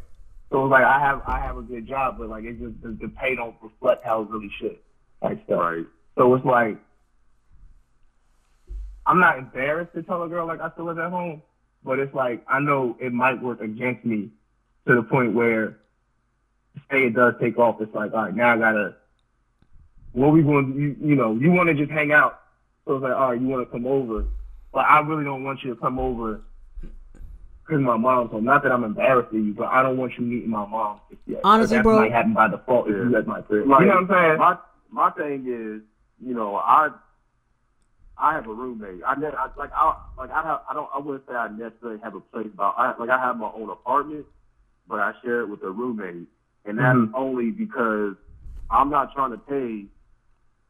So it's like I have I have a good job, but like it just the, the pay don't reflect how it really should. Like stuff. right. So it's like I'm not embarrassed to tell a girl like I still live at home, but it's like I know it might work against me to the point where say it does take off. It's like all right, now I gotta. What we going? To you you know you want to just hang out, so it's like all right, you want to come over, but I really don't want you to come over because my mom's home. Not that I'm embarrassed of you, but I don't want you meeting my mom just yet. 'Cause Honestly, that bro- might happen by default if Yeah. you at my crib. Like, you know what I'm saying? My my thing is, you know, I I have a roommate. I never I, like I like I have I don't I wouldn't say I necessarily have a place about I like I have my own apartment, but I share it with a roommate, and that's Mhm. only because I'm not trying to pay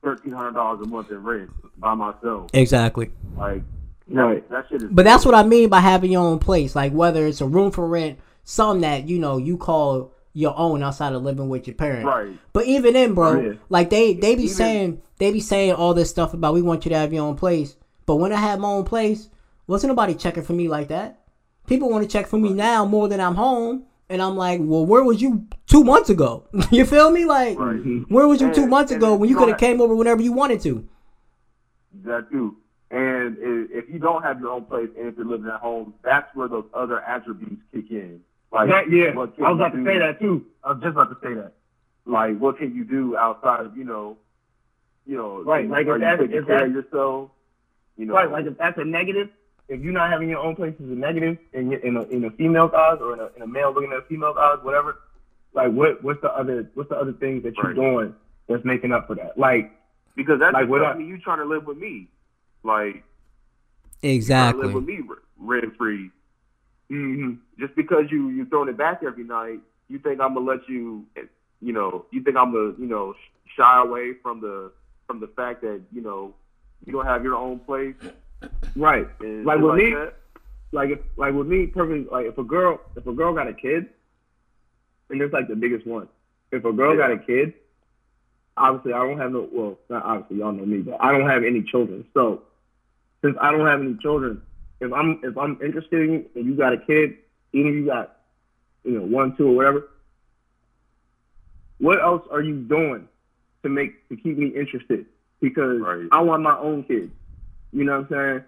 thirteen hundred dollars a month in rent by myself. Exactly. Like Right. that shit is. But that's what I mean by having your own place. Like whether it's a room for rent, something that you know you call your own outside of living with your parents. Right. But even then, bro, Oh, yeah. like they they be Even- saying they be saying all this stuff about we want you to have your own place. But when I had my own place, wasn't nobody checking for me like that. People want to check for me now more than I'm home, and I'm like, well, where was you two months ago? you feel me? Like, Right. where was you two months ago when you you could have came over whenever you wanted to? That too. And if you don't have your own place and if you're living at home, that's where those other attributes kick in. Like, That, yeah, what I was about to do- say that too. I was just about to say that. Like, what can you do outside of you know, you know, Right, like are if you that- taking if care that- of yourself? You know, Right, like if that's a negative, if you're not having your own place is a negative in your, in a in a female's eyes or in a, in a male looking at a female's eyes, whatever. Like what what's the other what's the other things that you're Right. doing that's making up for that? Like because that's like, like, what telling I- me you trying to live with me, like trying to live with Exactly. me rent free. hmm Just because you you throwing it back every night, you think I'm gonna let you, you know, you think I'm gonna, you know, shy away from the from the fact that you know you don't have your own place. Right. and Like with me, that. like if like with me, perfect. Like if a girl, if a girl got a kid, and it's like the biggest one. If a girl got a kid, obviously I don't have no. Well, not obviously y'all know me, but I don't have any children. So since I don't have any children, if I'm if I'm interested in and you got a kid, even if you got you know one, two, or whatever, what else are you doing to make to keep me interested? Because Right. I want my own kid. You know what I'm saying?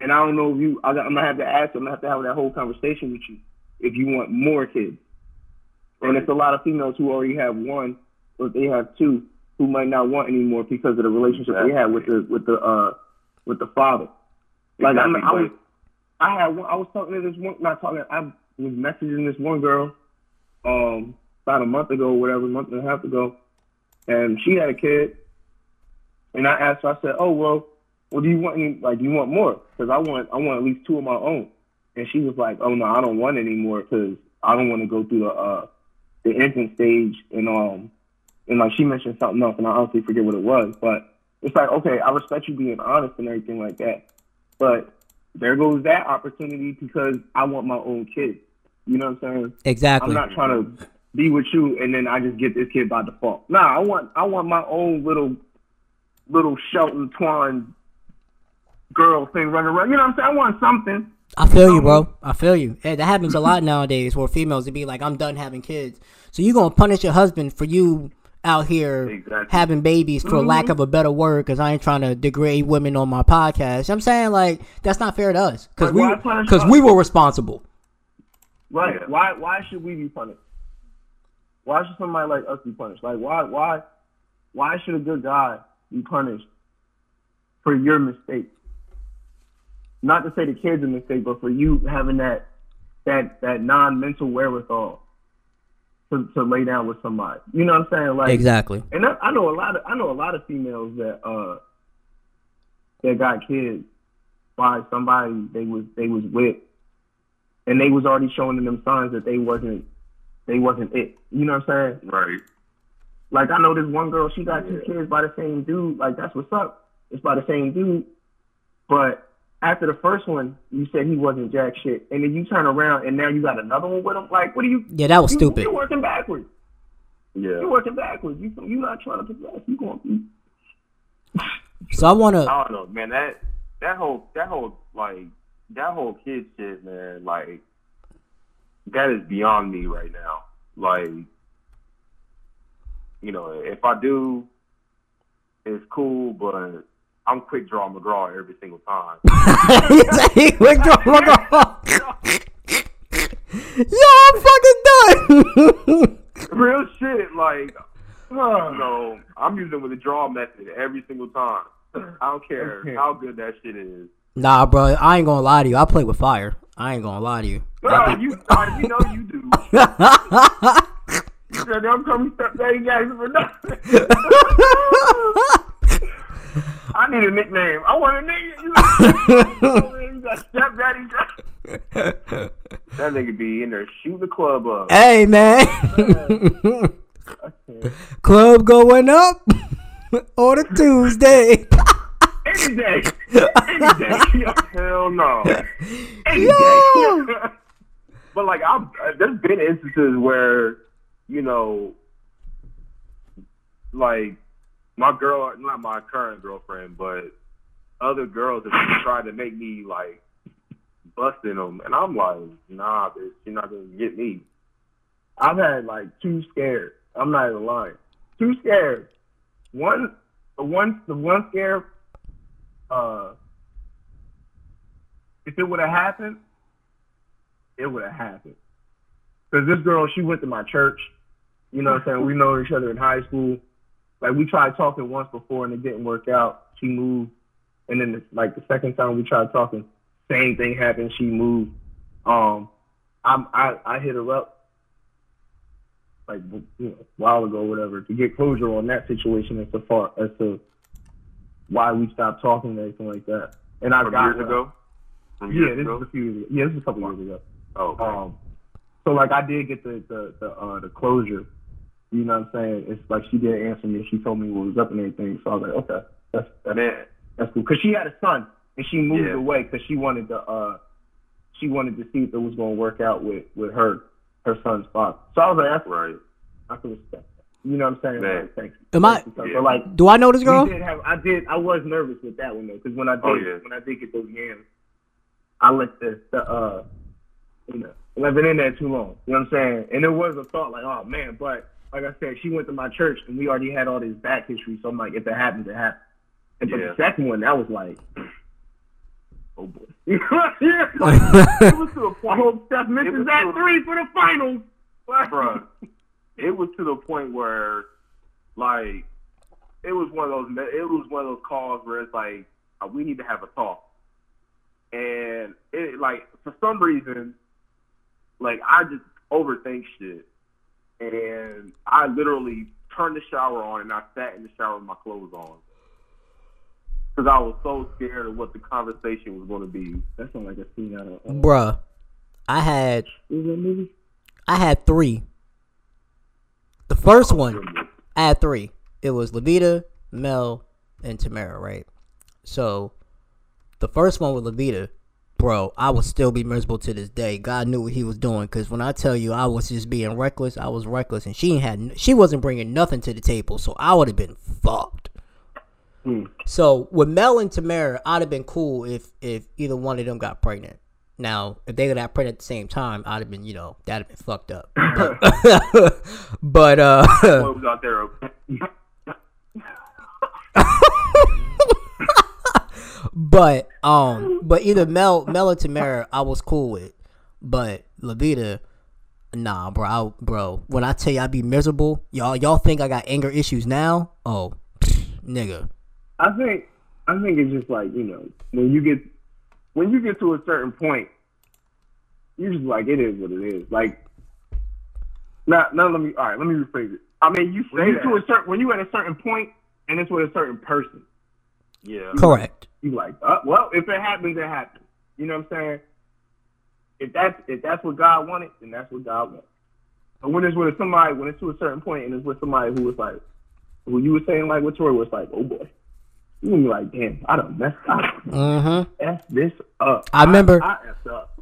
And I don't know if you. I, I'm gonna have to ask. I'm gonna have to have that whole conversation with you if you want more kids. And it's a lot of females who already have one, or they have two, who might not want any more because of the relationship they have with the with the uh with the father. Like I, Exactly, I was, I had one. I was talking to this one. Not talking. I was messaging this one girl, um, about a month ago, whatever, a month and a half ago, and she had a kid. And I asked her. I said, "Oh well, well, do you want any? Like, do you want more? Because I want, I want at least two of my own." And she was like, "Oh no, I don't want any more because I don't want to go through the uh the infant stage." And um, and like she mentioned something else, and I honestly forget what it was, but it's like, okay, I respect you being honest and everything like that, but there goes that opportunity because I want my own kid. You know what I'm saying? Exactly. I'm not trying to be with you and then I just get this kid by default. Nah, I want I want my own little little Shelton Twan girl thing running around. You know what I'm saying? I want something. I feel you, bro. I feel you. Hey, that happens a lot nowadays where females would be like, I'm done having kids. So you're going to punish your husband for you out here Exactly. having babies for mm-hmm. lack of a better word because I ain't trying to degrade women on my podcast. You know I'm saying, like, that's not fair to us because Like, we, cause us? we were responsible. Right. Yeah. Why why should we be punished? Why should somebody like us be punished? Like why why why should a good guy be punished for your mistake? Not to say the kid's a mistake, but for you having that that that non mental wherewithal to, to lay down with somebody. You know what I'm saying? Like Exactly. and I, I know a lot of I know a lot of females that uh that got kids by somebody they was they was with, and they was already showing them signs that they wasn't they wasn't it. You know what I'm saying? Right. Like I know this one girl, she got two kids by the same dude. Like that's what's up. It's by the same dude, but after the first one, you said he wasn't jack shit, and then you turn around and now you got another one with him. Like, what are you? Yeah, that was you, stupid. You're working backwards. Yeah. You're working backwards. You you not trying to progress. You going you, So I want to. I don't know, man. That that whole that whole like that whole kid shit, man. Like that is beyond me right now. Like you know, if I do, it's cool, but I'm quick draw McGraw every single time. He withdraw my girl. Yo, I'm fucking done. Real shit, like you know, I'm using with the draw method every single time. I don't care Okay. how good that shit is. nah, bro, I ain't gonna lie to you. I play with fire. I ain't gonna lie to you. No, you, I, you know you do. I'm coming stepdaddy Jackson for nothing. I need a nickname. I want a nickname. You got stepdaddy Jackson. That nigga be in there shooting the club up. hey, man. Club going up on a Tuesday. Any day. Any day. Hell no. Any Yo. day. But like, I've uh, there's been instances where, you know, like my girl, not my current girlfriend, but other girls have tried to make me like busting them, and I'm like, nah, bitch, you're not gonna get me. I've had like two scares. I'm not even lying. Two scares. One, the one, the one scare. Uh, if it would have happened, it would have happened. Cause this girl, she went to my church. You know what I'm saying? We know each other in high school. Like we tried talking once before and it didn't work out. She moved, and then like the second time we tried talking, same thing happened. She moved. Um, I'm, I I hit her up like you know, a while ago, whatever, to get closure on that situation as to far as to why we stopped talking and everything like that. And I From got years her. ago. From Yeah, years this ago? was a few years ago. Yeah, this was a couple years ago. Oh, okay. Um, so like I did get the the the, uh, the closure. You know what I'm saying? It's like she did answer me. She told me what was up and everything. So I was like, okay, that's that's, man, that's cool. Cause she had a son and she moved Yeah. away because she wanted to uh she wanted to see if it was going to work out with with her her son's father. So I was like, that's right. I can respect that. You know what I'm saying? Man. Like, thanks. Am I- Thanks, Yeah. But like Do I know this girl? did have, I did. I was nervous with that one though, because when I did, Oh, yeah. when I did get those yams, I let the, the uh, you know, I've been in there too long. You know what I'm saying? And there was a thought like, oh man, but like I said, she went to my church and we already had all this back history. So I'm like, if it happens, it happens. And but Yeah. the second one, that was like, oh boy. You know what I'm saying? it was to a point. I hope Steph misses that three for the finals. Bruh, it was to the point where, like, it was one of those. It was one of those calls where it's like, uh, we need to have a talk, and it like for some reason, like I just overthink shit, and I literally turned the shower on and I sat in the shower with my clothes on. Because I was so scared of what the conversation was going to be. That sounds like a scene out of. Uh, Bruh, I had what was that movie? I had three. The first one, I had three. It was Levita, Mel, and Tamara, right? So, the first one with Levita, bro, I would still be miserable to this day. God knew what He was doing, cause when I tell you I was just being reckless, I was reckless, and she had, she wasn't bringing nothing to the table, so I would have been fucked. Hmm. So with Mel and Tamara, I'd have been cool if if either one of them got pregnant. Now, if they got have pregnant at the same time, I'd have been, you know, that'd have been fucked up. But, but uh, Boy was out there. But um, but either Mel, Mel or Tamara, I was cool with. But Levita, nah, bro, I, bro. When I tell you I be miserable, y'all, y'all think I got anger issues now? Oh, pfft, nigga. I think I think it's just like you know when you get when you get to a certain point, you're just like it is what it is. Like, not now let me all right. Let me rephrase it. I mean, you When say you- to a certain when you at a certain point and it's with a certain person, Yeah. Correct. you like, uh, well, if it happens, it happens. You know what I'm saying? If that's if that's what God wanted, then that's what God wants. But when it's with somebody, when it's to a certain point and it's with somebody who was like, who you were saying like with Tori was like, oh boy, you gonna be like, damn, I don't mess, done Mm-hmm. F this up. I remember- I, I up.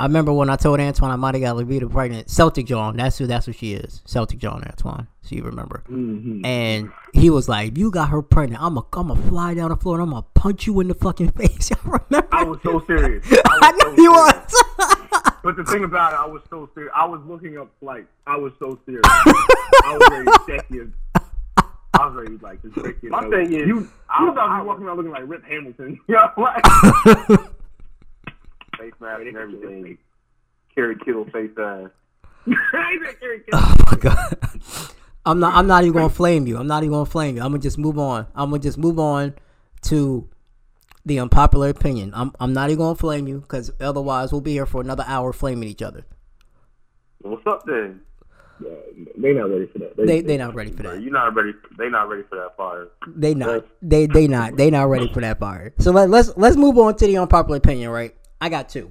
I remember when I told Antoine I might have got Levita pregnant. Celtic John, that's who that's who she is. Celtic John Antoine. So you remember. Mm-hmm. And he was like, you got her pregnant, I'm going to fly down the floor and I'm going to punch you in the fucking face. Y'all remember? I was so serious. I I know so you serious. was. But the thing about it, I was so serious. I was looking up flights. I was so serious. I was ready to check you. I was ready like to check you. My thing is, you, I- you thought I you was- walking around looking like Rip Hamilton. You know, like Face mask and everything. Carry Kittle face ass. oh my god. I'm not. I'm not even gonna flame you. I'm not even gonna flame you. I'm gonna just move on. I'm gonna just move on to the unpopular opinion. I'm. I'm not even gonna flame you because otherwise we'll be here for another hour flaming each other. What's up then? Yeah, they not ready for that. They they not ready for that. you not ready. They not ready for that fire. They not. They they not. They not ready for that fire. So let, let's let's move on to the unpopular opinion. Right. I got two.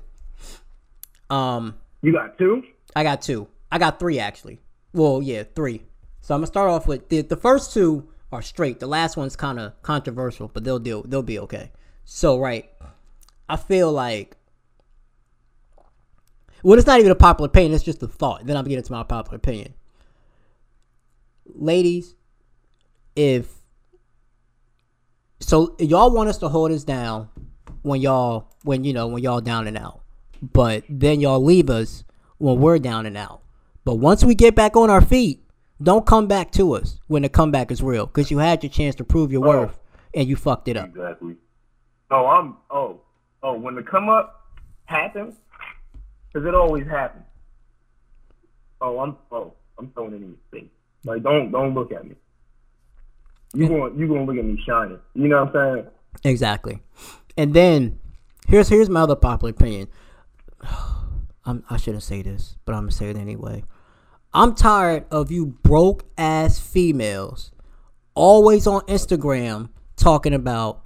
Um. You got two. I got two. I got three actually. Well, yeah, three. So I'm gonna start off with the the first two are straight. The last one's kind of controversial, but they'll deal. They'll be okay. So right, I feel like. Well, it's not even a popular opinion. It's just a thought. Then I'm getting to my popular opinion. Ladies, if so, y'all want us to hold us down when y'all when you know when y'all down and out, but then y'all leave us when we're down and out. But once we get back on our feet, don't come back to us when the comeback is real, because you had your chance to prove your Oh. worth and you fucked it up. Exactly. Oh, I'm. Oh, oh. When the come up happens, because it always happens. Oh, I'm. Oh, I'm throwing it in your face. Like, don't don't look at me. You going you gonna look at me shining. You know what I'm saying? Exactly. And then here's here's my other popular opinion. I'm, I shouldn't say this, but I'm gonna say it anyway. I'm tired of you broke ass females always on Instagram talking about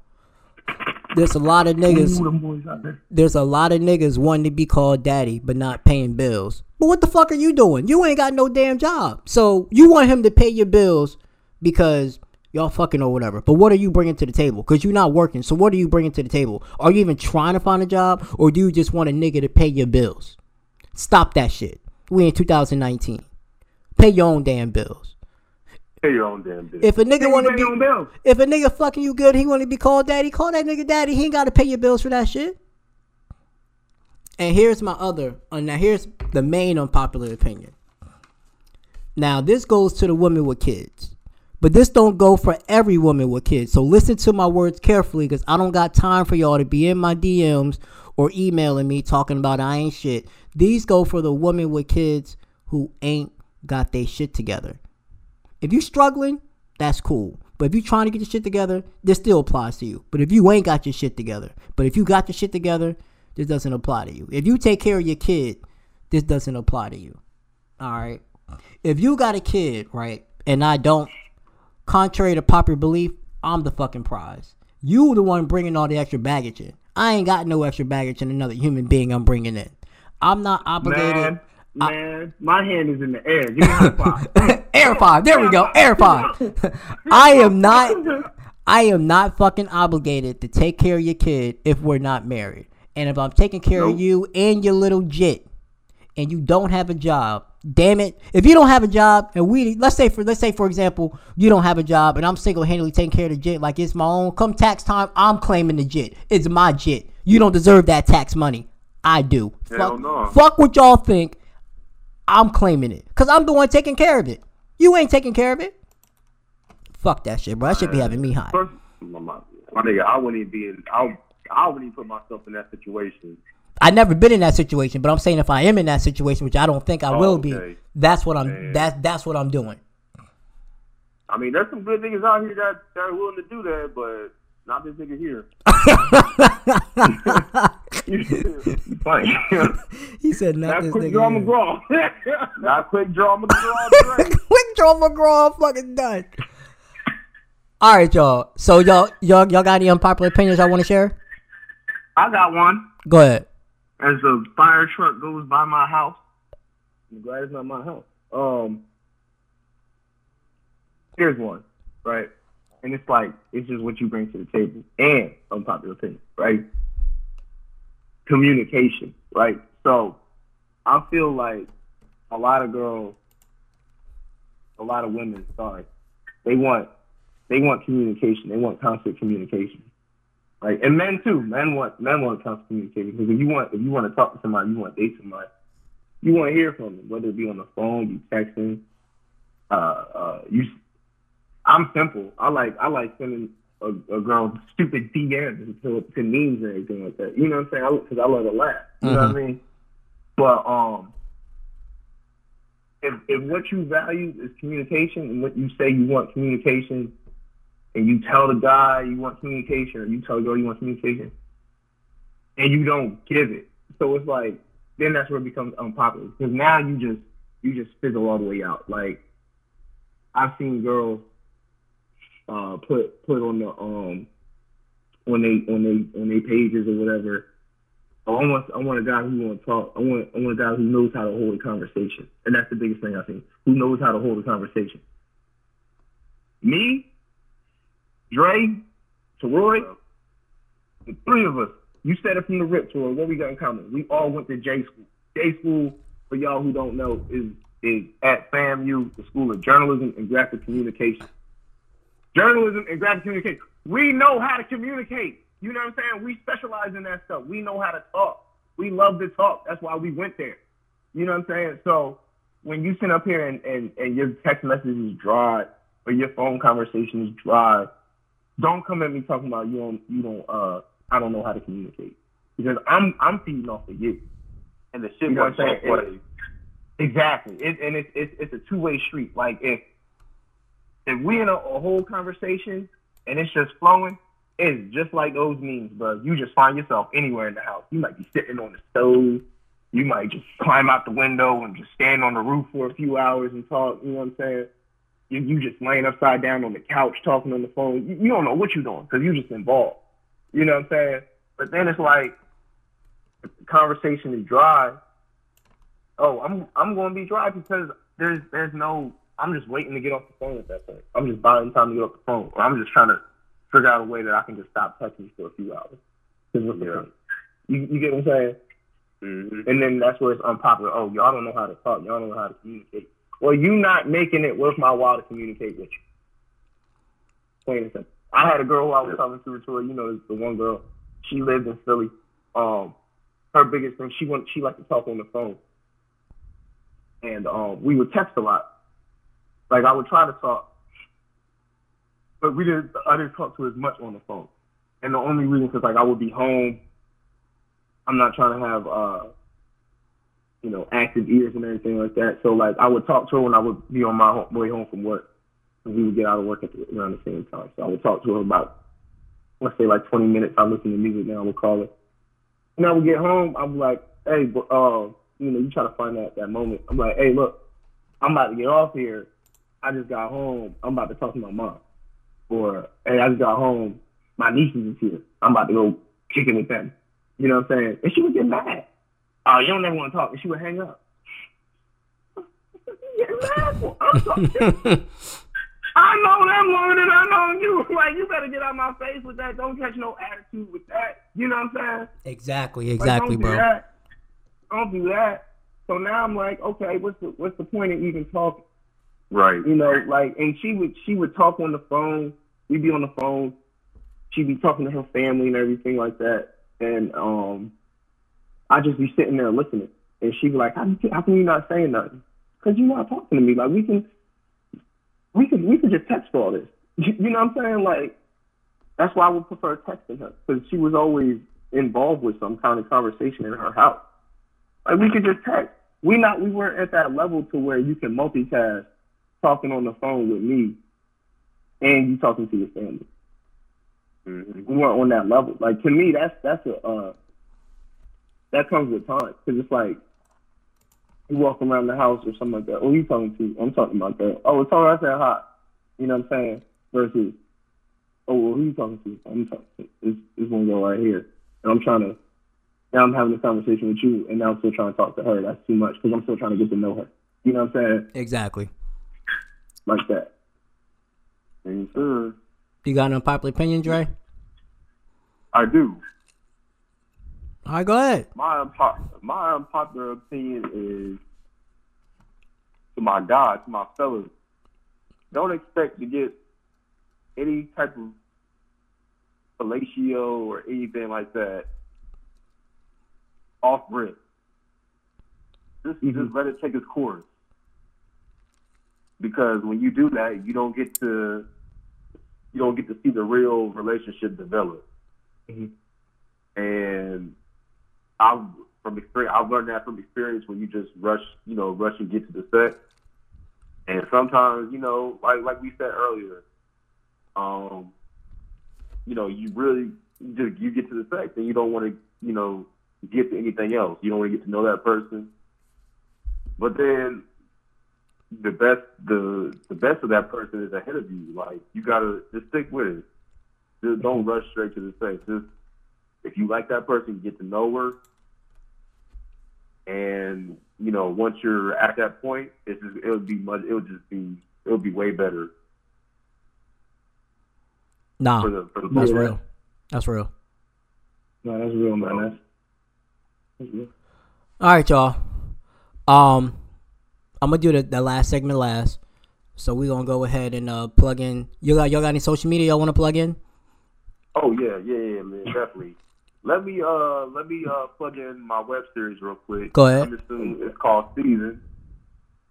there's a lot of niggas. Ooh, them boys out there. There's a lot of niggas wanting to be called daddy, but not paying bills. But what the fuck are you doing? You ain't got no damn job. So you want him to pay your bills because y'all fucking or whatever. But what are you bringing to the table? Because you're not working. So what are you bringing to the table? Are you even trying to find a job, or do you just want a nigga to pay your bills? Stop that shit. We in 2019. Pay your own damn bills. Pay your own damn bill. If a nigga want to be, bills. if a nigga fucking you good, he want to be called daddy. Call that nigga daddy. He ain't got to pay your bills for that shit. And here's my other. Uh, now here's the main unpopular opinion. Now this goes to the women with kids, but this don't go for every woman with kids. So listen to my words carefully, because I don't got time for y'all to be in my DMs or emailing me talking about I ain't shit. These go for the woman with kids who ain't got their shit together. If you struggling, that's cool. But if you trying to get your shit together, this still applies to you. But if you ain't got your shit together, but if you got your shit together, this doesn't apply to you. If you take care of your kid, this doesn't apply to you. All right. If you got a kid, right, and I don't, contrary to popular belief, I'm the fucking prize. You the one bringing all the extra baggage in. I ain't got no extra baggage in another human being I'm bringing in. I'm not obligated. Man, man, my hand is in the air. Give me five. Air five. There we go. Air five. I am not. I am not fucking obligated to take care of your kid if we're not married. And if I'm taking care of you and your little jit, and you don't have a job, damn it. If you don't have a job, and we let's say for let's say for example, you don't have a job, and I'm single handedly taking care of the jit like it's my own. Come tax time, I'm claiming the jit. It's my jit. You don't deserve that tax money. I do. Fuck, no. fuck what y'all think. I'm claiming it because I'm the one taking care of it. You ain't taking care of it. Fuck that shit, bro. That should be having me high. First, my, my, my nigga, I wouldn't even be in. I, I wouldn't even put myself in that situation. I never been in that situation, but I'm saying if I am in that situation, which I don't think I Oh, will be, that's what I'm. Man. That's that's what I'm doing. I mean, there's some good niggas out here that, that are willing to do that, but not this nigga here. He said not That's this quick nigga. draw McGraw. Not quick draw McGraw. Quick draw McGraw, I'm fucking done. All right, y'all. So y'all y'all y'all got any unpopular opinions I want to share? I got one. Go ahead. As a fire truck goes by my house, I'm glad it's not my house. Um, here's one, right? And it's like it's just what you bring to the table and unpopular opinion, right? Communication, right? So I feel like a lot of girls, a lot of women, sorry, they want they want communication. They want constant communication. Right, and men too. Men want men want constant communication because if you want if you want to talk to somebody, you want to date somebody, you want to hear from them, whether it be on the phone, you texting. Uh, uh, you. I'm simple. I like I like sending a, a girl stupid DMs to, to memes and everything like that. You know what I'm saying? Because I, love to laugh. You know what I mean? But um, if if what you value is communication and what you say you want communication and you tell the guy you want communication, or you tell the girl you want communication, and you don't give it. So it's like then that's where it becomes unpopular because now you just you just fizzle all the way out. Like I've seen girls uh, put put on the um on they on they on their pages or whatever. I want I want a guy who want to talk. I want I want a guy who knows how to hold a conversation, and that's the biggest thing I think. Who knows how to hold a conversation? Me, Dre, Teroy, the three of us. You said it from the rip, Teroy. What we got in common? We all went to J school. J school, for y'all who don't know, is is at FAMU, the School of Journalism and Graphic Communication. Journalism and graphic communication. We know how to communicate. You know what I'm saying? We specialize in that stuff. We know how to talk. We love to talk. That's why we went there. You know what I'm saying? So when you sit up here and, and, and your text message is dry or your phone conversation is dry, don't come at me talking about you don't you don't uh I don't know how to communicate. Because I'm I'm feeding off of you. And the shit You know what I'm saying? Exactly. It, and it's, it's it's a two way street. Like if if we in a, a whole conversation and it's just flowing, it's just like those memes, bro. You just find yourself anywhere in the house. You might be sitting on the stove. You might just climb out the window and just stand on the roof for a few hours and talk. You know what I'm saying? You you just laying upside down on the couch talking on the phone. You, you don't know what you're doing because you're just involved. You know what I'm saying? But then it's like the conversation is dry. Oh, I'm I'm going to be dry because there's there's no. I'm just waiting to get off the phone at that point. I'm just buying time to get off the phone, or I'm just trying to figure out a way that I can just stop touching for a few hours. Yeah. You, you get what I'm saying? Mhm. And then that's where it's unpopular. Oh, y'all don't know how to talk. Y'all don't know how to communicate. Well, you not making it worth my while to communicate with you. Plain and simple. I had a girl who I was talking to, to you know, the one girl. She lived in Philly. Um, her biggest thing, she went, she liked to talk on the phone, and um, we would text a lot. Like I would try to talk, but we didn't. I didn't talk to as much on the phone. And the only reason is like I would be home. I'm not trying to have uh you know, active ears and everything like that. So like I would talk to her when I would be on my way home from work. And we would get out of work at the, around the same time. So I would talk to her about let's say like 20 minutes. I listen to music now. I would call her. And I would get home. I'm like, hey, uh, you know, you try to find that that moment. I'm like, hey, look, I'm about to get off here. I just got home. I'm about to talk to my mom. Or hey, I just got home. My nieces is here. I'm about to go kick it with them. You know what I'm saying? And she would get mad. Oh, you don't ever want to talk. And she would hang up. You get mad for? I'm talking. I know them longer than I know you. Like, you better get out my face with that. Don't catch no attitude with that. You know what I'm saying? Exactly, Like, exactly, don't do that. Don't do that. So now I'm like, okay, what's the what's the point of even talking? Right. You know, like, and she would she would talk on the phone. We'd be on the phone. She'd be talking to her family and everything like that. And um, I just be sitting there listening. And she'd be like, how, you- how can you not saying nothing? Because you're not talking to me. Like we can, we could we could just text for all this. You know what I'm saying? Like that's why I would prefer texting her because she was always involved with some kind of conversation in her house. Like we could just text. We not we weren't at that level to where you can multitask talking on the phone with me and you talking to your family. Mhm. We weren't on that level. Like to me, that's that's a uh, that comes with time because it's like you walk around the house or something like that. Oh, you talking to? I'm talking about that. Oh, it's all right. I said hot. You know what I'm saying? Versus, oh, well, who you talking to? I'm talking. To, this this one girl right here, and I'm trying to. Now I'm having a conversation with you, and now I'm still trying to talk to her. That's too much because I'm still trying to get to know her. You know what I'm saying? Exactly. Like that. Yes, sir. You got an unpopular opinion, Dre? I do. All right, go ahead. My unpo- my unpopular opinion is to my guys, to my fellas. Don't expect to get any type of fellatio or anything like that off rip. Just Mhm. just let it take its course. Because when you do that, you don't get to you don't get to see the real relationship develop. Mhm. And I've from experience, I've learned that from experience when you just rush, you know, rush and get to the set. And sometimes, you know, like like we said earlier, um, you know, you really you just you get to the sex and you don't want to, you know, get to anything else. You don't want to get to know that person. But then the best the the best of that person is ahead of you. Like you gotta just stick with it. Just don't rush straight to the sex. Just if you like that person, get to know her. And you know, once you're at that point, it's just, it would be much. It would just be. It would be way better Nah, for the for the that's real. That's real. No, that's real, man. That's, that's real. All right, y'all. Um, I'm gonna do the, the last segment last. So we're gonna go ahead and uh plug in. You got y'all got any social media y'all want to plug in? Oh yeah, yeah, yeah, man, definitely. Let me uh let me uh plug in my web series real quick. Go ahead. I'm assuming it's called Season.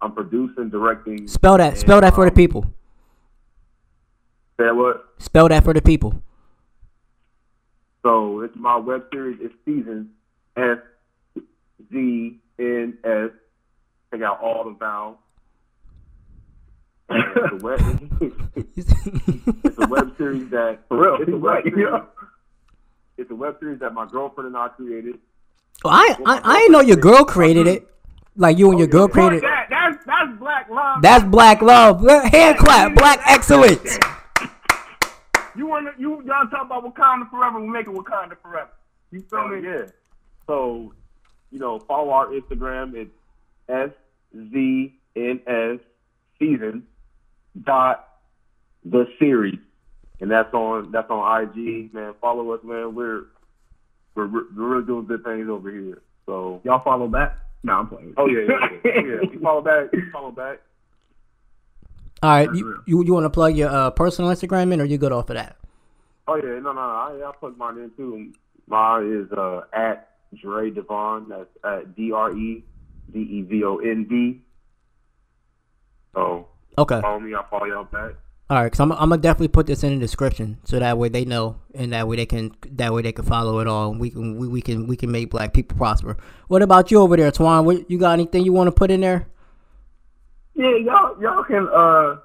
I'm producing, directing. Spell that. Spell that for the um, people. Say what? Spell that for the people. So it's my web series. It's Season. S Z N S. Take out all the vowels. It's a web. it's a web series that For real, It's a web series. yeah. It's a web series that my girlfriend and I created. Well, I, I I didn't know your girl created it. Like you and your oh, girl created. that. That's that's black love. That's black love. Hand clap. Black excellence. You want to you y'all talk about Wakanda forever? We make it Wakanda forever. You feel Oh, me? yeah. So, you know, follow our Instagram. It's S Z N S season dot the series, and that's on that's on IG. Man, follow us, man. We're we're, we're really doing good things over here. So, Y'all follow back? No, I'm playing. oh yeah, yeah, yeah. yeah. You follow back. you Follow back. All right, That's you real. you, you want to plug your uh, personal Instagram in, or you good off of that? Oh yeah, no, no, I, I put mine in too. Mine is uh, at Dre Devon. That's at D R E D E V O N D. So Okay. follow me. I'll follow y'all back. All right, because I'm, I'm gonna definitely put this in the description so that way they know and that way they can that way they can follow it all. We can we, we can we can make black people prosper. What about you over there, Twan? What, you got anything you want to put in there? Yeah, y'all y'all can uh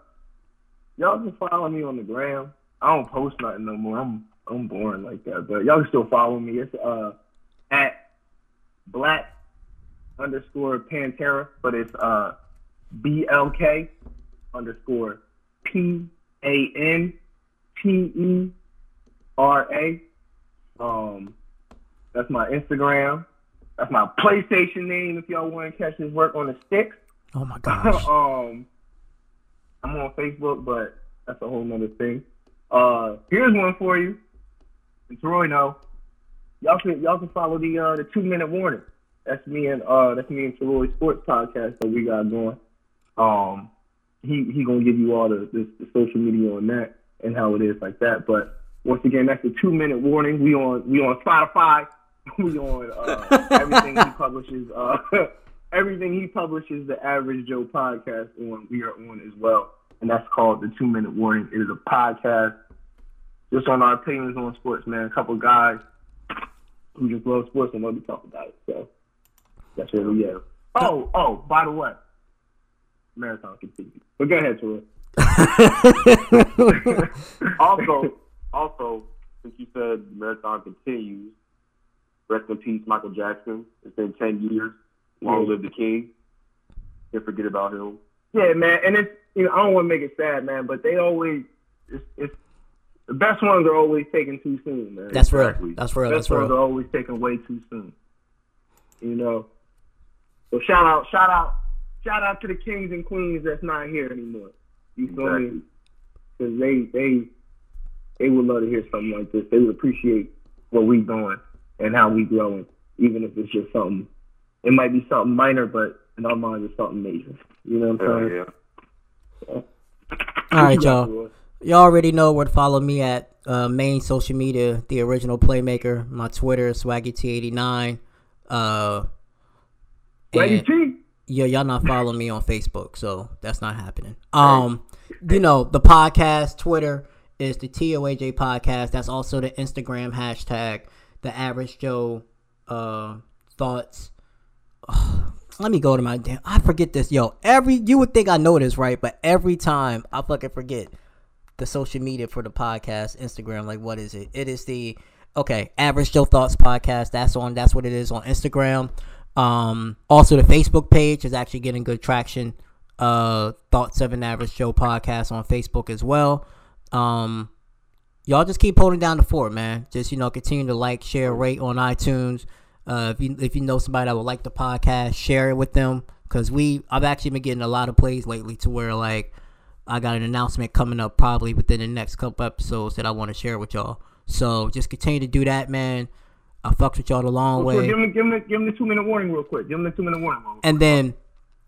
y'all can follow me on the gram. I don't post nothing no more. I'm I'm boring like that. But y'all can still follow me. It's uh at black underscore Pantera, but it's uh B L K underscore P A N T E R A. Um that's my Instagram. That's my PlayStation name if y'all want to catch his work on the sticks. Oh my gosh. um, I'm on Facebook, but that's a whole nother thing. Uh, here's one for you. And Troy, know y'all can y'all can follow the uh the two minute warning. That's me and uh that's me and Troy Sports podcast that we got going. Um, he he gonna give you all the, the the social media on that and how it is like that. But once again, that's the two minute warning. We on we on Spotify. We on uh, everything he publishes. Uh, everything he publishes, the Average Joe podcast on. We are on as well, and that's called the Two Minute Warning. It is a podcast just on our opinions on sports, man. A couple guys who just love sports and love to talk about it. So that's where we at. Oh, oh, by the way, marathon continues. But go ahead, Troy. Also, also, since you said marathon continues, rest in peace, Michael Jackson. It's been ten years. Long live the king. Can't forget about him. Yeah, man, and it's you know I don't want to make it sad, man, but they always it's, it's the best ones are always taken too soon, man. That's real. Exactly. That's real. best That's ones are always taken way too soon. You know. So shout out, shout out, shout out to the kings and queens that's not here anymore. You feel me? Because they they they would love to hear something like this. They would appreciate what we doing and how we growing, even if it's just something. It might be something minor, but in our minds, it's something major. You know what I'm saying? yeah. All right, y'all. Y'all already know where to follow me at uh, main social media, the original playmaker. My Twitter, SwaggyT89. Uh, Ready, and- T? Yeah, y'all not following me on Facebook, so that's not happening. Um, you know, the podcast Twitter is the TOAJ podcast. That's also the Instagram hashtag, the average Joe uh thoughts. let me go to my damn I forget this, yo. Every you would think I know this, right? But every time I fucking forget the social media for the podcast, Instagram, like what is it? It is the okay, average Joe Thoughts podcast. That's on that's what it is on Instagram. Um also the Facebook page is actually getting good traction. Uh Thoughts of an Average Joe podcast on Facebook as well. Um y'all just keep holding down the fort, man. Just you know, continue to like, share, rate on iTunes. Uh, if you if you know somebody that would like the podcast, share it with them. Cause we I've actually been getting a lot of plays lately to where like I got an announcement coming up probably within the next couple episodes that I want to share with y'all. So just continue to do that, man. I fucked with y'all the long way. give him, give him, the, give him the two minute warning real quick. Give him the two minute warning. And then,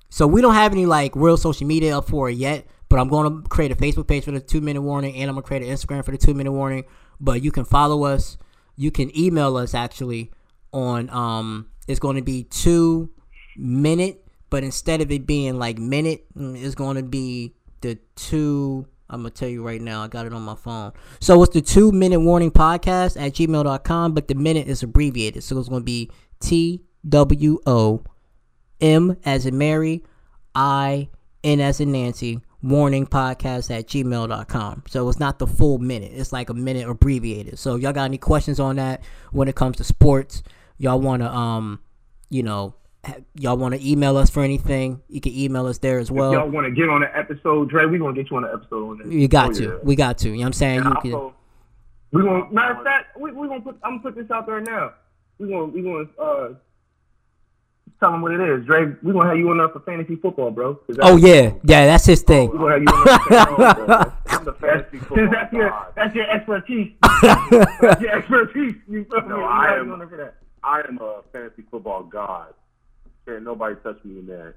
so we don't have any like real social media up for it yet, but I'm going to create a Facebook page for the two minute warning, and I'm gonna create an Instagram for the two minute warning. But you can follow us. You can email us actually on um. It's going to be two minute, but instead of it being like minute, mm, it's going to be the two. I'm gonna tell you right now. I got it on my phone. So it's the two minute warning podcast at gmail.com, but the minute is abbreviated, so it's going to be T W O M as in Mary, I, N as in Nancy, warning podcast at gmail.com. So it's not the full minute. It's like a minute abbreviated. So y'all got any questions on that when it comes to sports? Y'all want to, um, you know, y'all want to email us for anything? You can email us there as If y'all want to get on an episode, Dre, we're gonna get you on an episode on this. You got Oh, to. yeah. We got to. You know what I'm saying? And You also, can, We gonna matter of fact, we we gonna put. I'm gonna put this out there now. We gonna we gonna uh tell them what it is, Dre. we're gonna have you on there for fantasy football, bro. Oh yeah, yeah, that's his thing. We're gonna have you on there for fantasy football. I'm the That's, fantasy since football that's your god. that's your expertise. that's your expertise. You feel me? No, We I have am- you on there for that. I am a fantasy football god. Can't nobody touch me in there.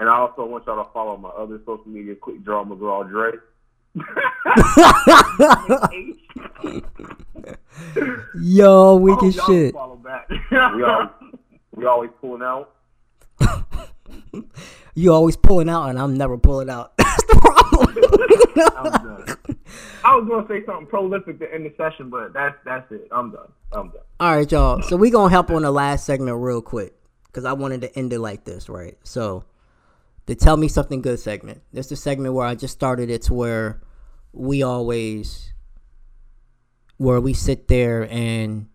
And I also want y'all to follow my other social media, Quick Draw McGraw Dre. Yo, weak Oh, shit. Follow back. We always, we always pulling out. You always pulling out, and I'm never pulling out. That's the problem. I'm done. I was gonna say something prolific to end the session, but that's that's it. I'm done. I'm done. All right, y'all. So we gonna help on the last segment real quick because I wanted to end it like this, right? So the tell me something good segment. This is a segment where I just started it to where we always where we sit there and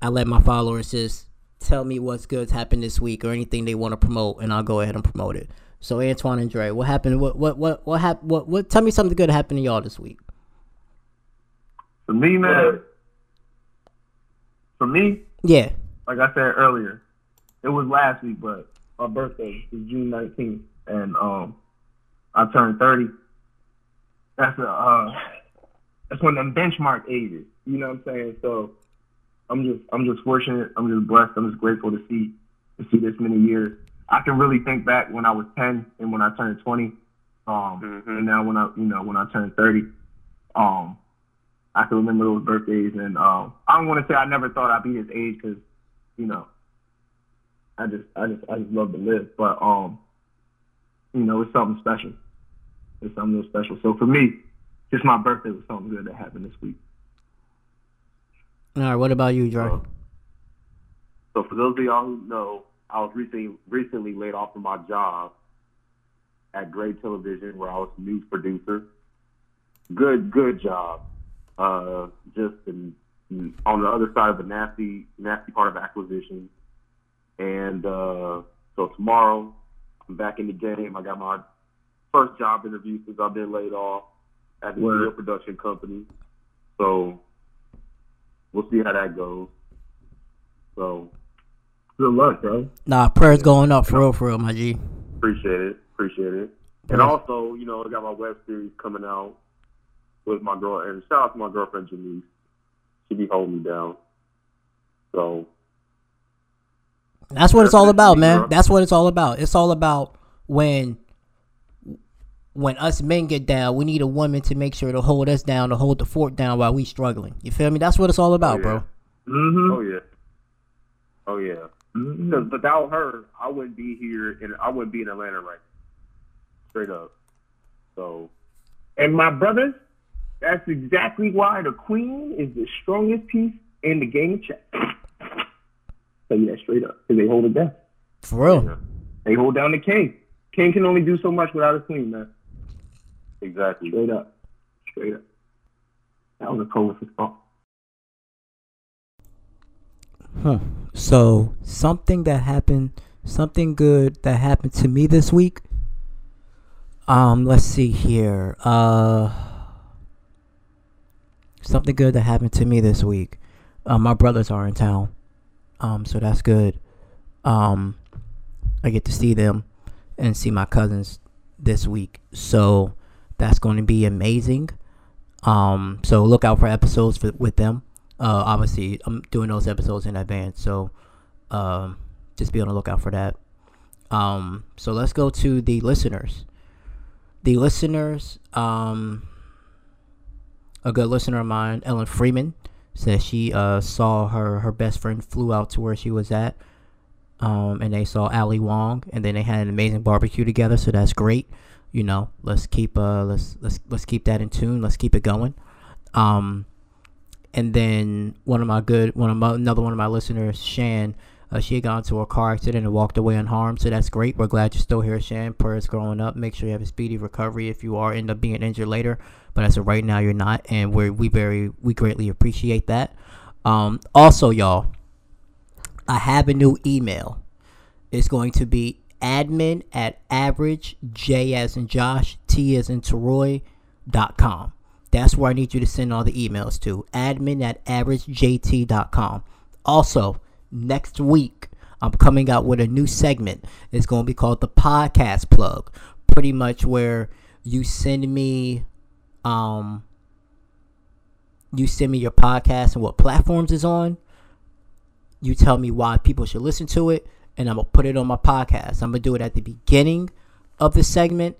I let my followers just tell me what's good happened this week or anything they want to promote, and I'll go ahead and promote it. So Antoine and Dre, what happened? What what what what happened? What what? Tell me something good happened to y'all this week. For me, man. For me, Yeah. like I said earlier, it was last week, but my birthday is June 19th, and um, I turned 30. That's a uh, that's one of them benchmark ages. You know what I'm saying? So I'm just I'm just fortunate. I'm just blessed. I'm just grateful to see to see this many years. I can really think back when I was 10 and when I turned 20, um, Mhm. and now when I you know when I turned 30, um, I can remember those birthdays, and um, I don't want to say I never thought I'd be this age because, you know, I just, I just, I just love to live. But um, you know, it's something special. It's something real special. So for me, just my birthday was something good that happened this week. All right. What about you, Dre? So for those of y'all who know, I was recently recently laid off from my job at Gray Television, where I was news producer. Good, good job. Uh, just in, in- on the other side of the nasty, nasty part of acquisition. And uh, so tomorrow, I'm back in the game. I got my first job interview since I've been laid off at the Word. video production company. So we'll see how that goes. So Good luck, bro. Nah, prayers going up for real, for real, my G. Appreciate it. Appreciate it. And Yes. also, you know, I got my web series coming out with my girl, and shout out to my girlfriend Janice. She be holding me down. So That's what it's all about, man. That's what it's all about. It's all about when when us men get down, we need a woman to make sure to hold us down, to hold the fort down while we struggling. You feel me? That's what it's all about, yeah. bro. Mm-hmm. oh yeah, oh yeah. mm-hmm. Because without her, I wouldn't be here, and I wouldn't be in Atlanta right. now. Straight up. So And my brothers, that's exactly why the queen is the strongest piece in the game of chess. Tell you that straight up, because they hold it down. For real. yeah, They hold down the king. King can only do so much without a queen, man. exactly. Straight up. Straight up. That was a prolific thought. Huh. So something that happened, something good that happened to me this week. Um, let's see here. Uh, something good that happened to me this week. Uh, my brothers are in town, um, so that's good. Um, I get to see them and see my cousins this week, so that's going to be amazing. Um, so look out for episodes for, with them. Uh, obviously, I'm doing those episodes in advance, so um, just be on the lookout for that. Um, so let's go to the listeners. The listeners, um, a good listener of mine, Ellen Freeman, says she uh, saw her her best friend flew out to where she was at, um, and they saw Ali Wong, and then they had an amazing barbecue together. So that's great. You know, let's keep uh let's let's let's keep that in tune. Let's keep it going. Um, and then one of my good one of my another one of my listeners, Shan, uh, she had gone to a car accident and walked away unharmed. So that's great. We're glad you're still here, Shan. Prayers growing up. Make sure you have a speedy recovery if you are end up being injured later. But as of right now, you're not, and we we very we greatly appreciate that. Um, also, y'all, I have a new email. It's going to be admin at average J as in Josh T as in Teroy dot com. That's where I need you to send all the emails to admin at averagejt.com. Also, next week, I'm coming out with a new segment. It's going to be called the podcast plug. Pretty much where you send me um you send me your podcast and what platforms is on. You tell me why people should listen to it and I'm going to put it on my podcast. I'm going to do it at the beginning of the segment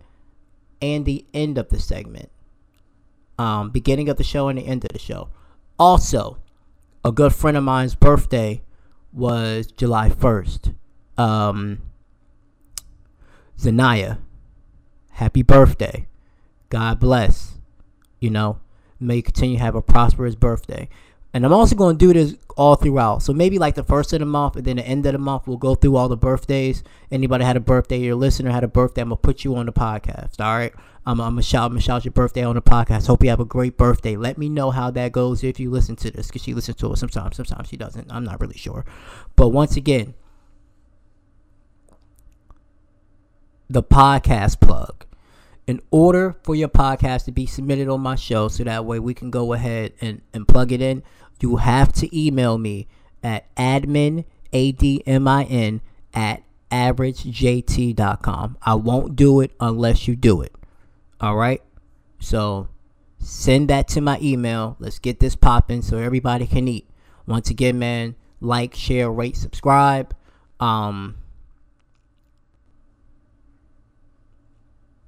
and the end of the segment. Um, beginning of the show and the end of the show. Also, a good friend of mine's birthday was July 1st. Um, Zanaya, happy birthday. God bless. You know, may you continue to have a prosperous birthday. And I'm also going to do this all throughout. So maybe like the first of the month and then the end of the month, we'll go through all the birthdays. Anybody had a birthday, your listener had a birthday, I'm going to put you on the podcast. All right. I'm, I'm to shout, I'm gonna shout your birthday on the podcast. Hope you have a great birthday. Let me know how that goes if you listen to this because she listens to it sometimes. Sometimes she doesn't. I'm not really sure. But once again, the podcast plug in order for your podcast to be submitted on my show so that way we can go ahead and, and plug it in you have to email me at admin a-d-m-i-n at averagejt.com i won't do it unless you do it all right so send that to my email let's get this popping so everybody can eat once again man like share rate subscribe um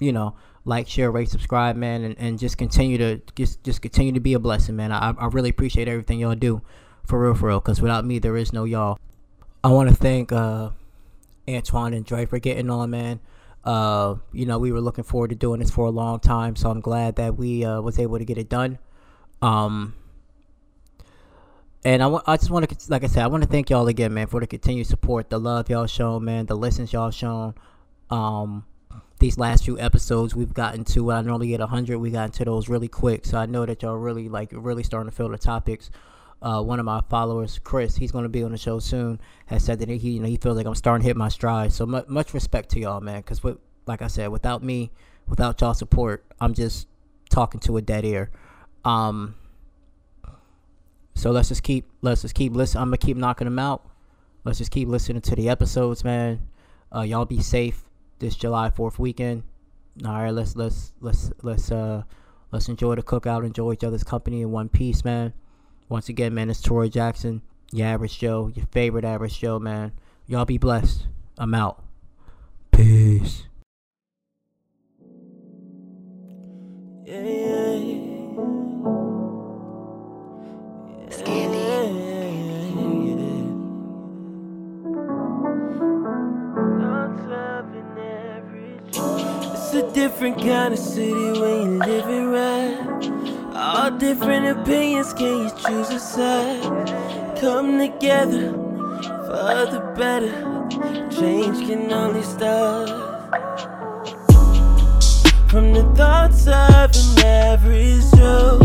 you know, like, share, rate, subscribe, man, and, and just continue to just just continue to be a blessing, man. I, I really appreciate everything y'all do, for real, for real. Cause without me, there is no y'all. I want to thank uh, Antoine and Dre for getting on, man. Uh, you know, we were looking forward to doing this for a long time, so I'm glad that we uh, was able to get it done. Um, and I, I just want to, like I said, I want to thank y'all again, man, for the continued support, the love y'all shown, man, the listens y'all shown. Um, these last few episodes we've gotten to I normally get 100 we got into those really quick so I know that y'all really like really starting to fill the topics uh, one of my followers Chris he's going to be on the show soon has said that he you know he feels like I'm starting to hit my stride so mu- much respect to y'all man because like I said without me without y'all support I'm just talking to a dead ear um so let's just keep let's just keep listening I'm gonna keep knocking them out let's just keep listening to the episodes man uh, y'all be safe this July 4th weekend. All right, let's let's let's let's uh let's enjoy the cookout, enjoy each other's company in one piece, man. Once again, man, it's Troy Jackson, your average Joe, your favorite average Joe, man. Y'all be blessed. I'm out. Peace. Yeah, yeah. a different kind of city when you live it right. All different opinions, can you choose a side? Come together for the better. Change can only start from the thoughts of an average Joe.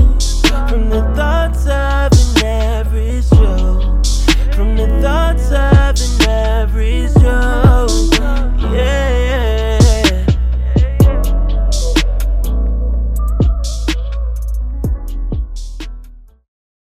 From the thoughts of an average Joe. From the thoughts of an average Joe. Yeah.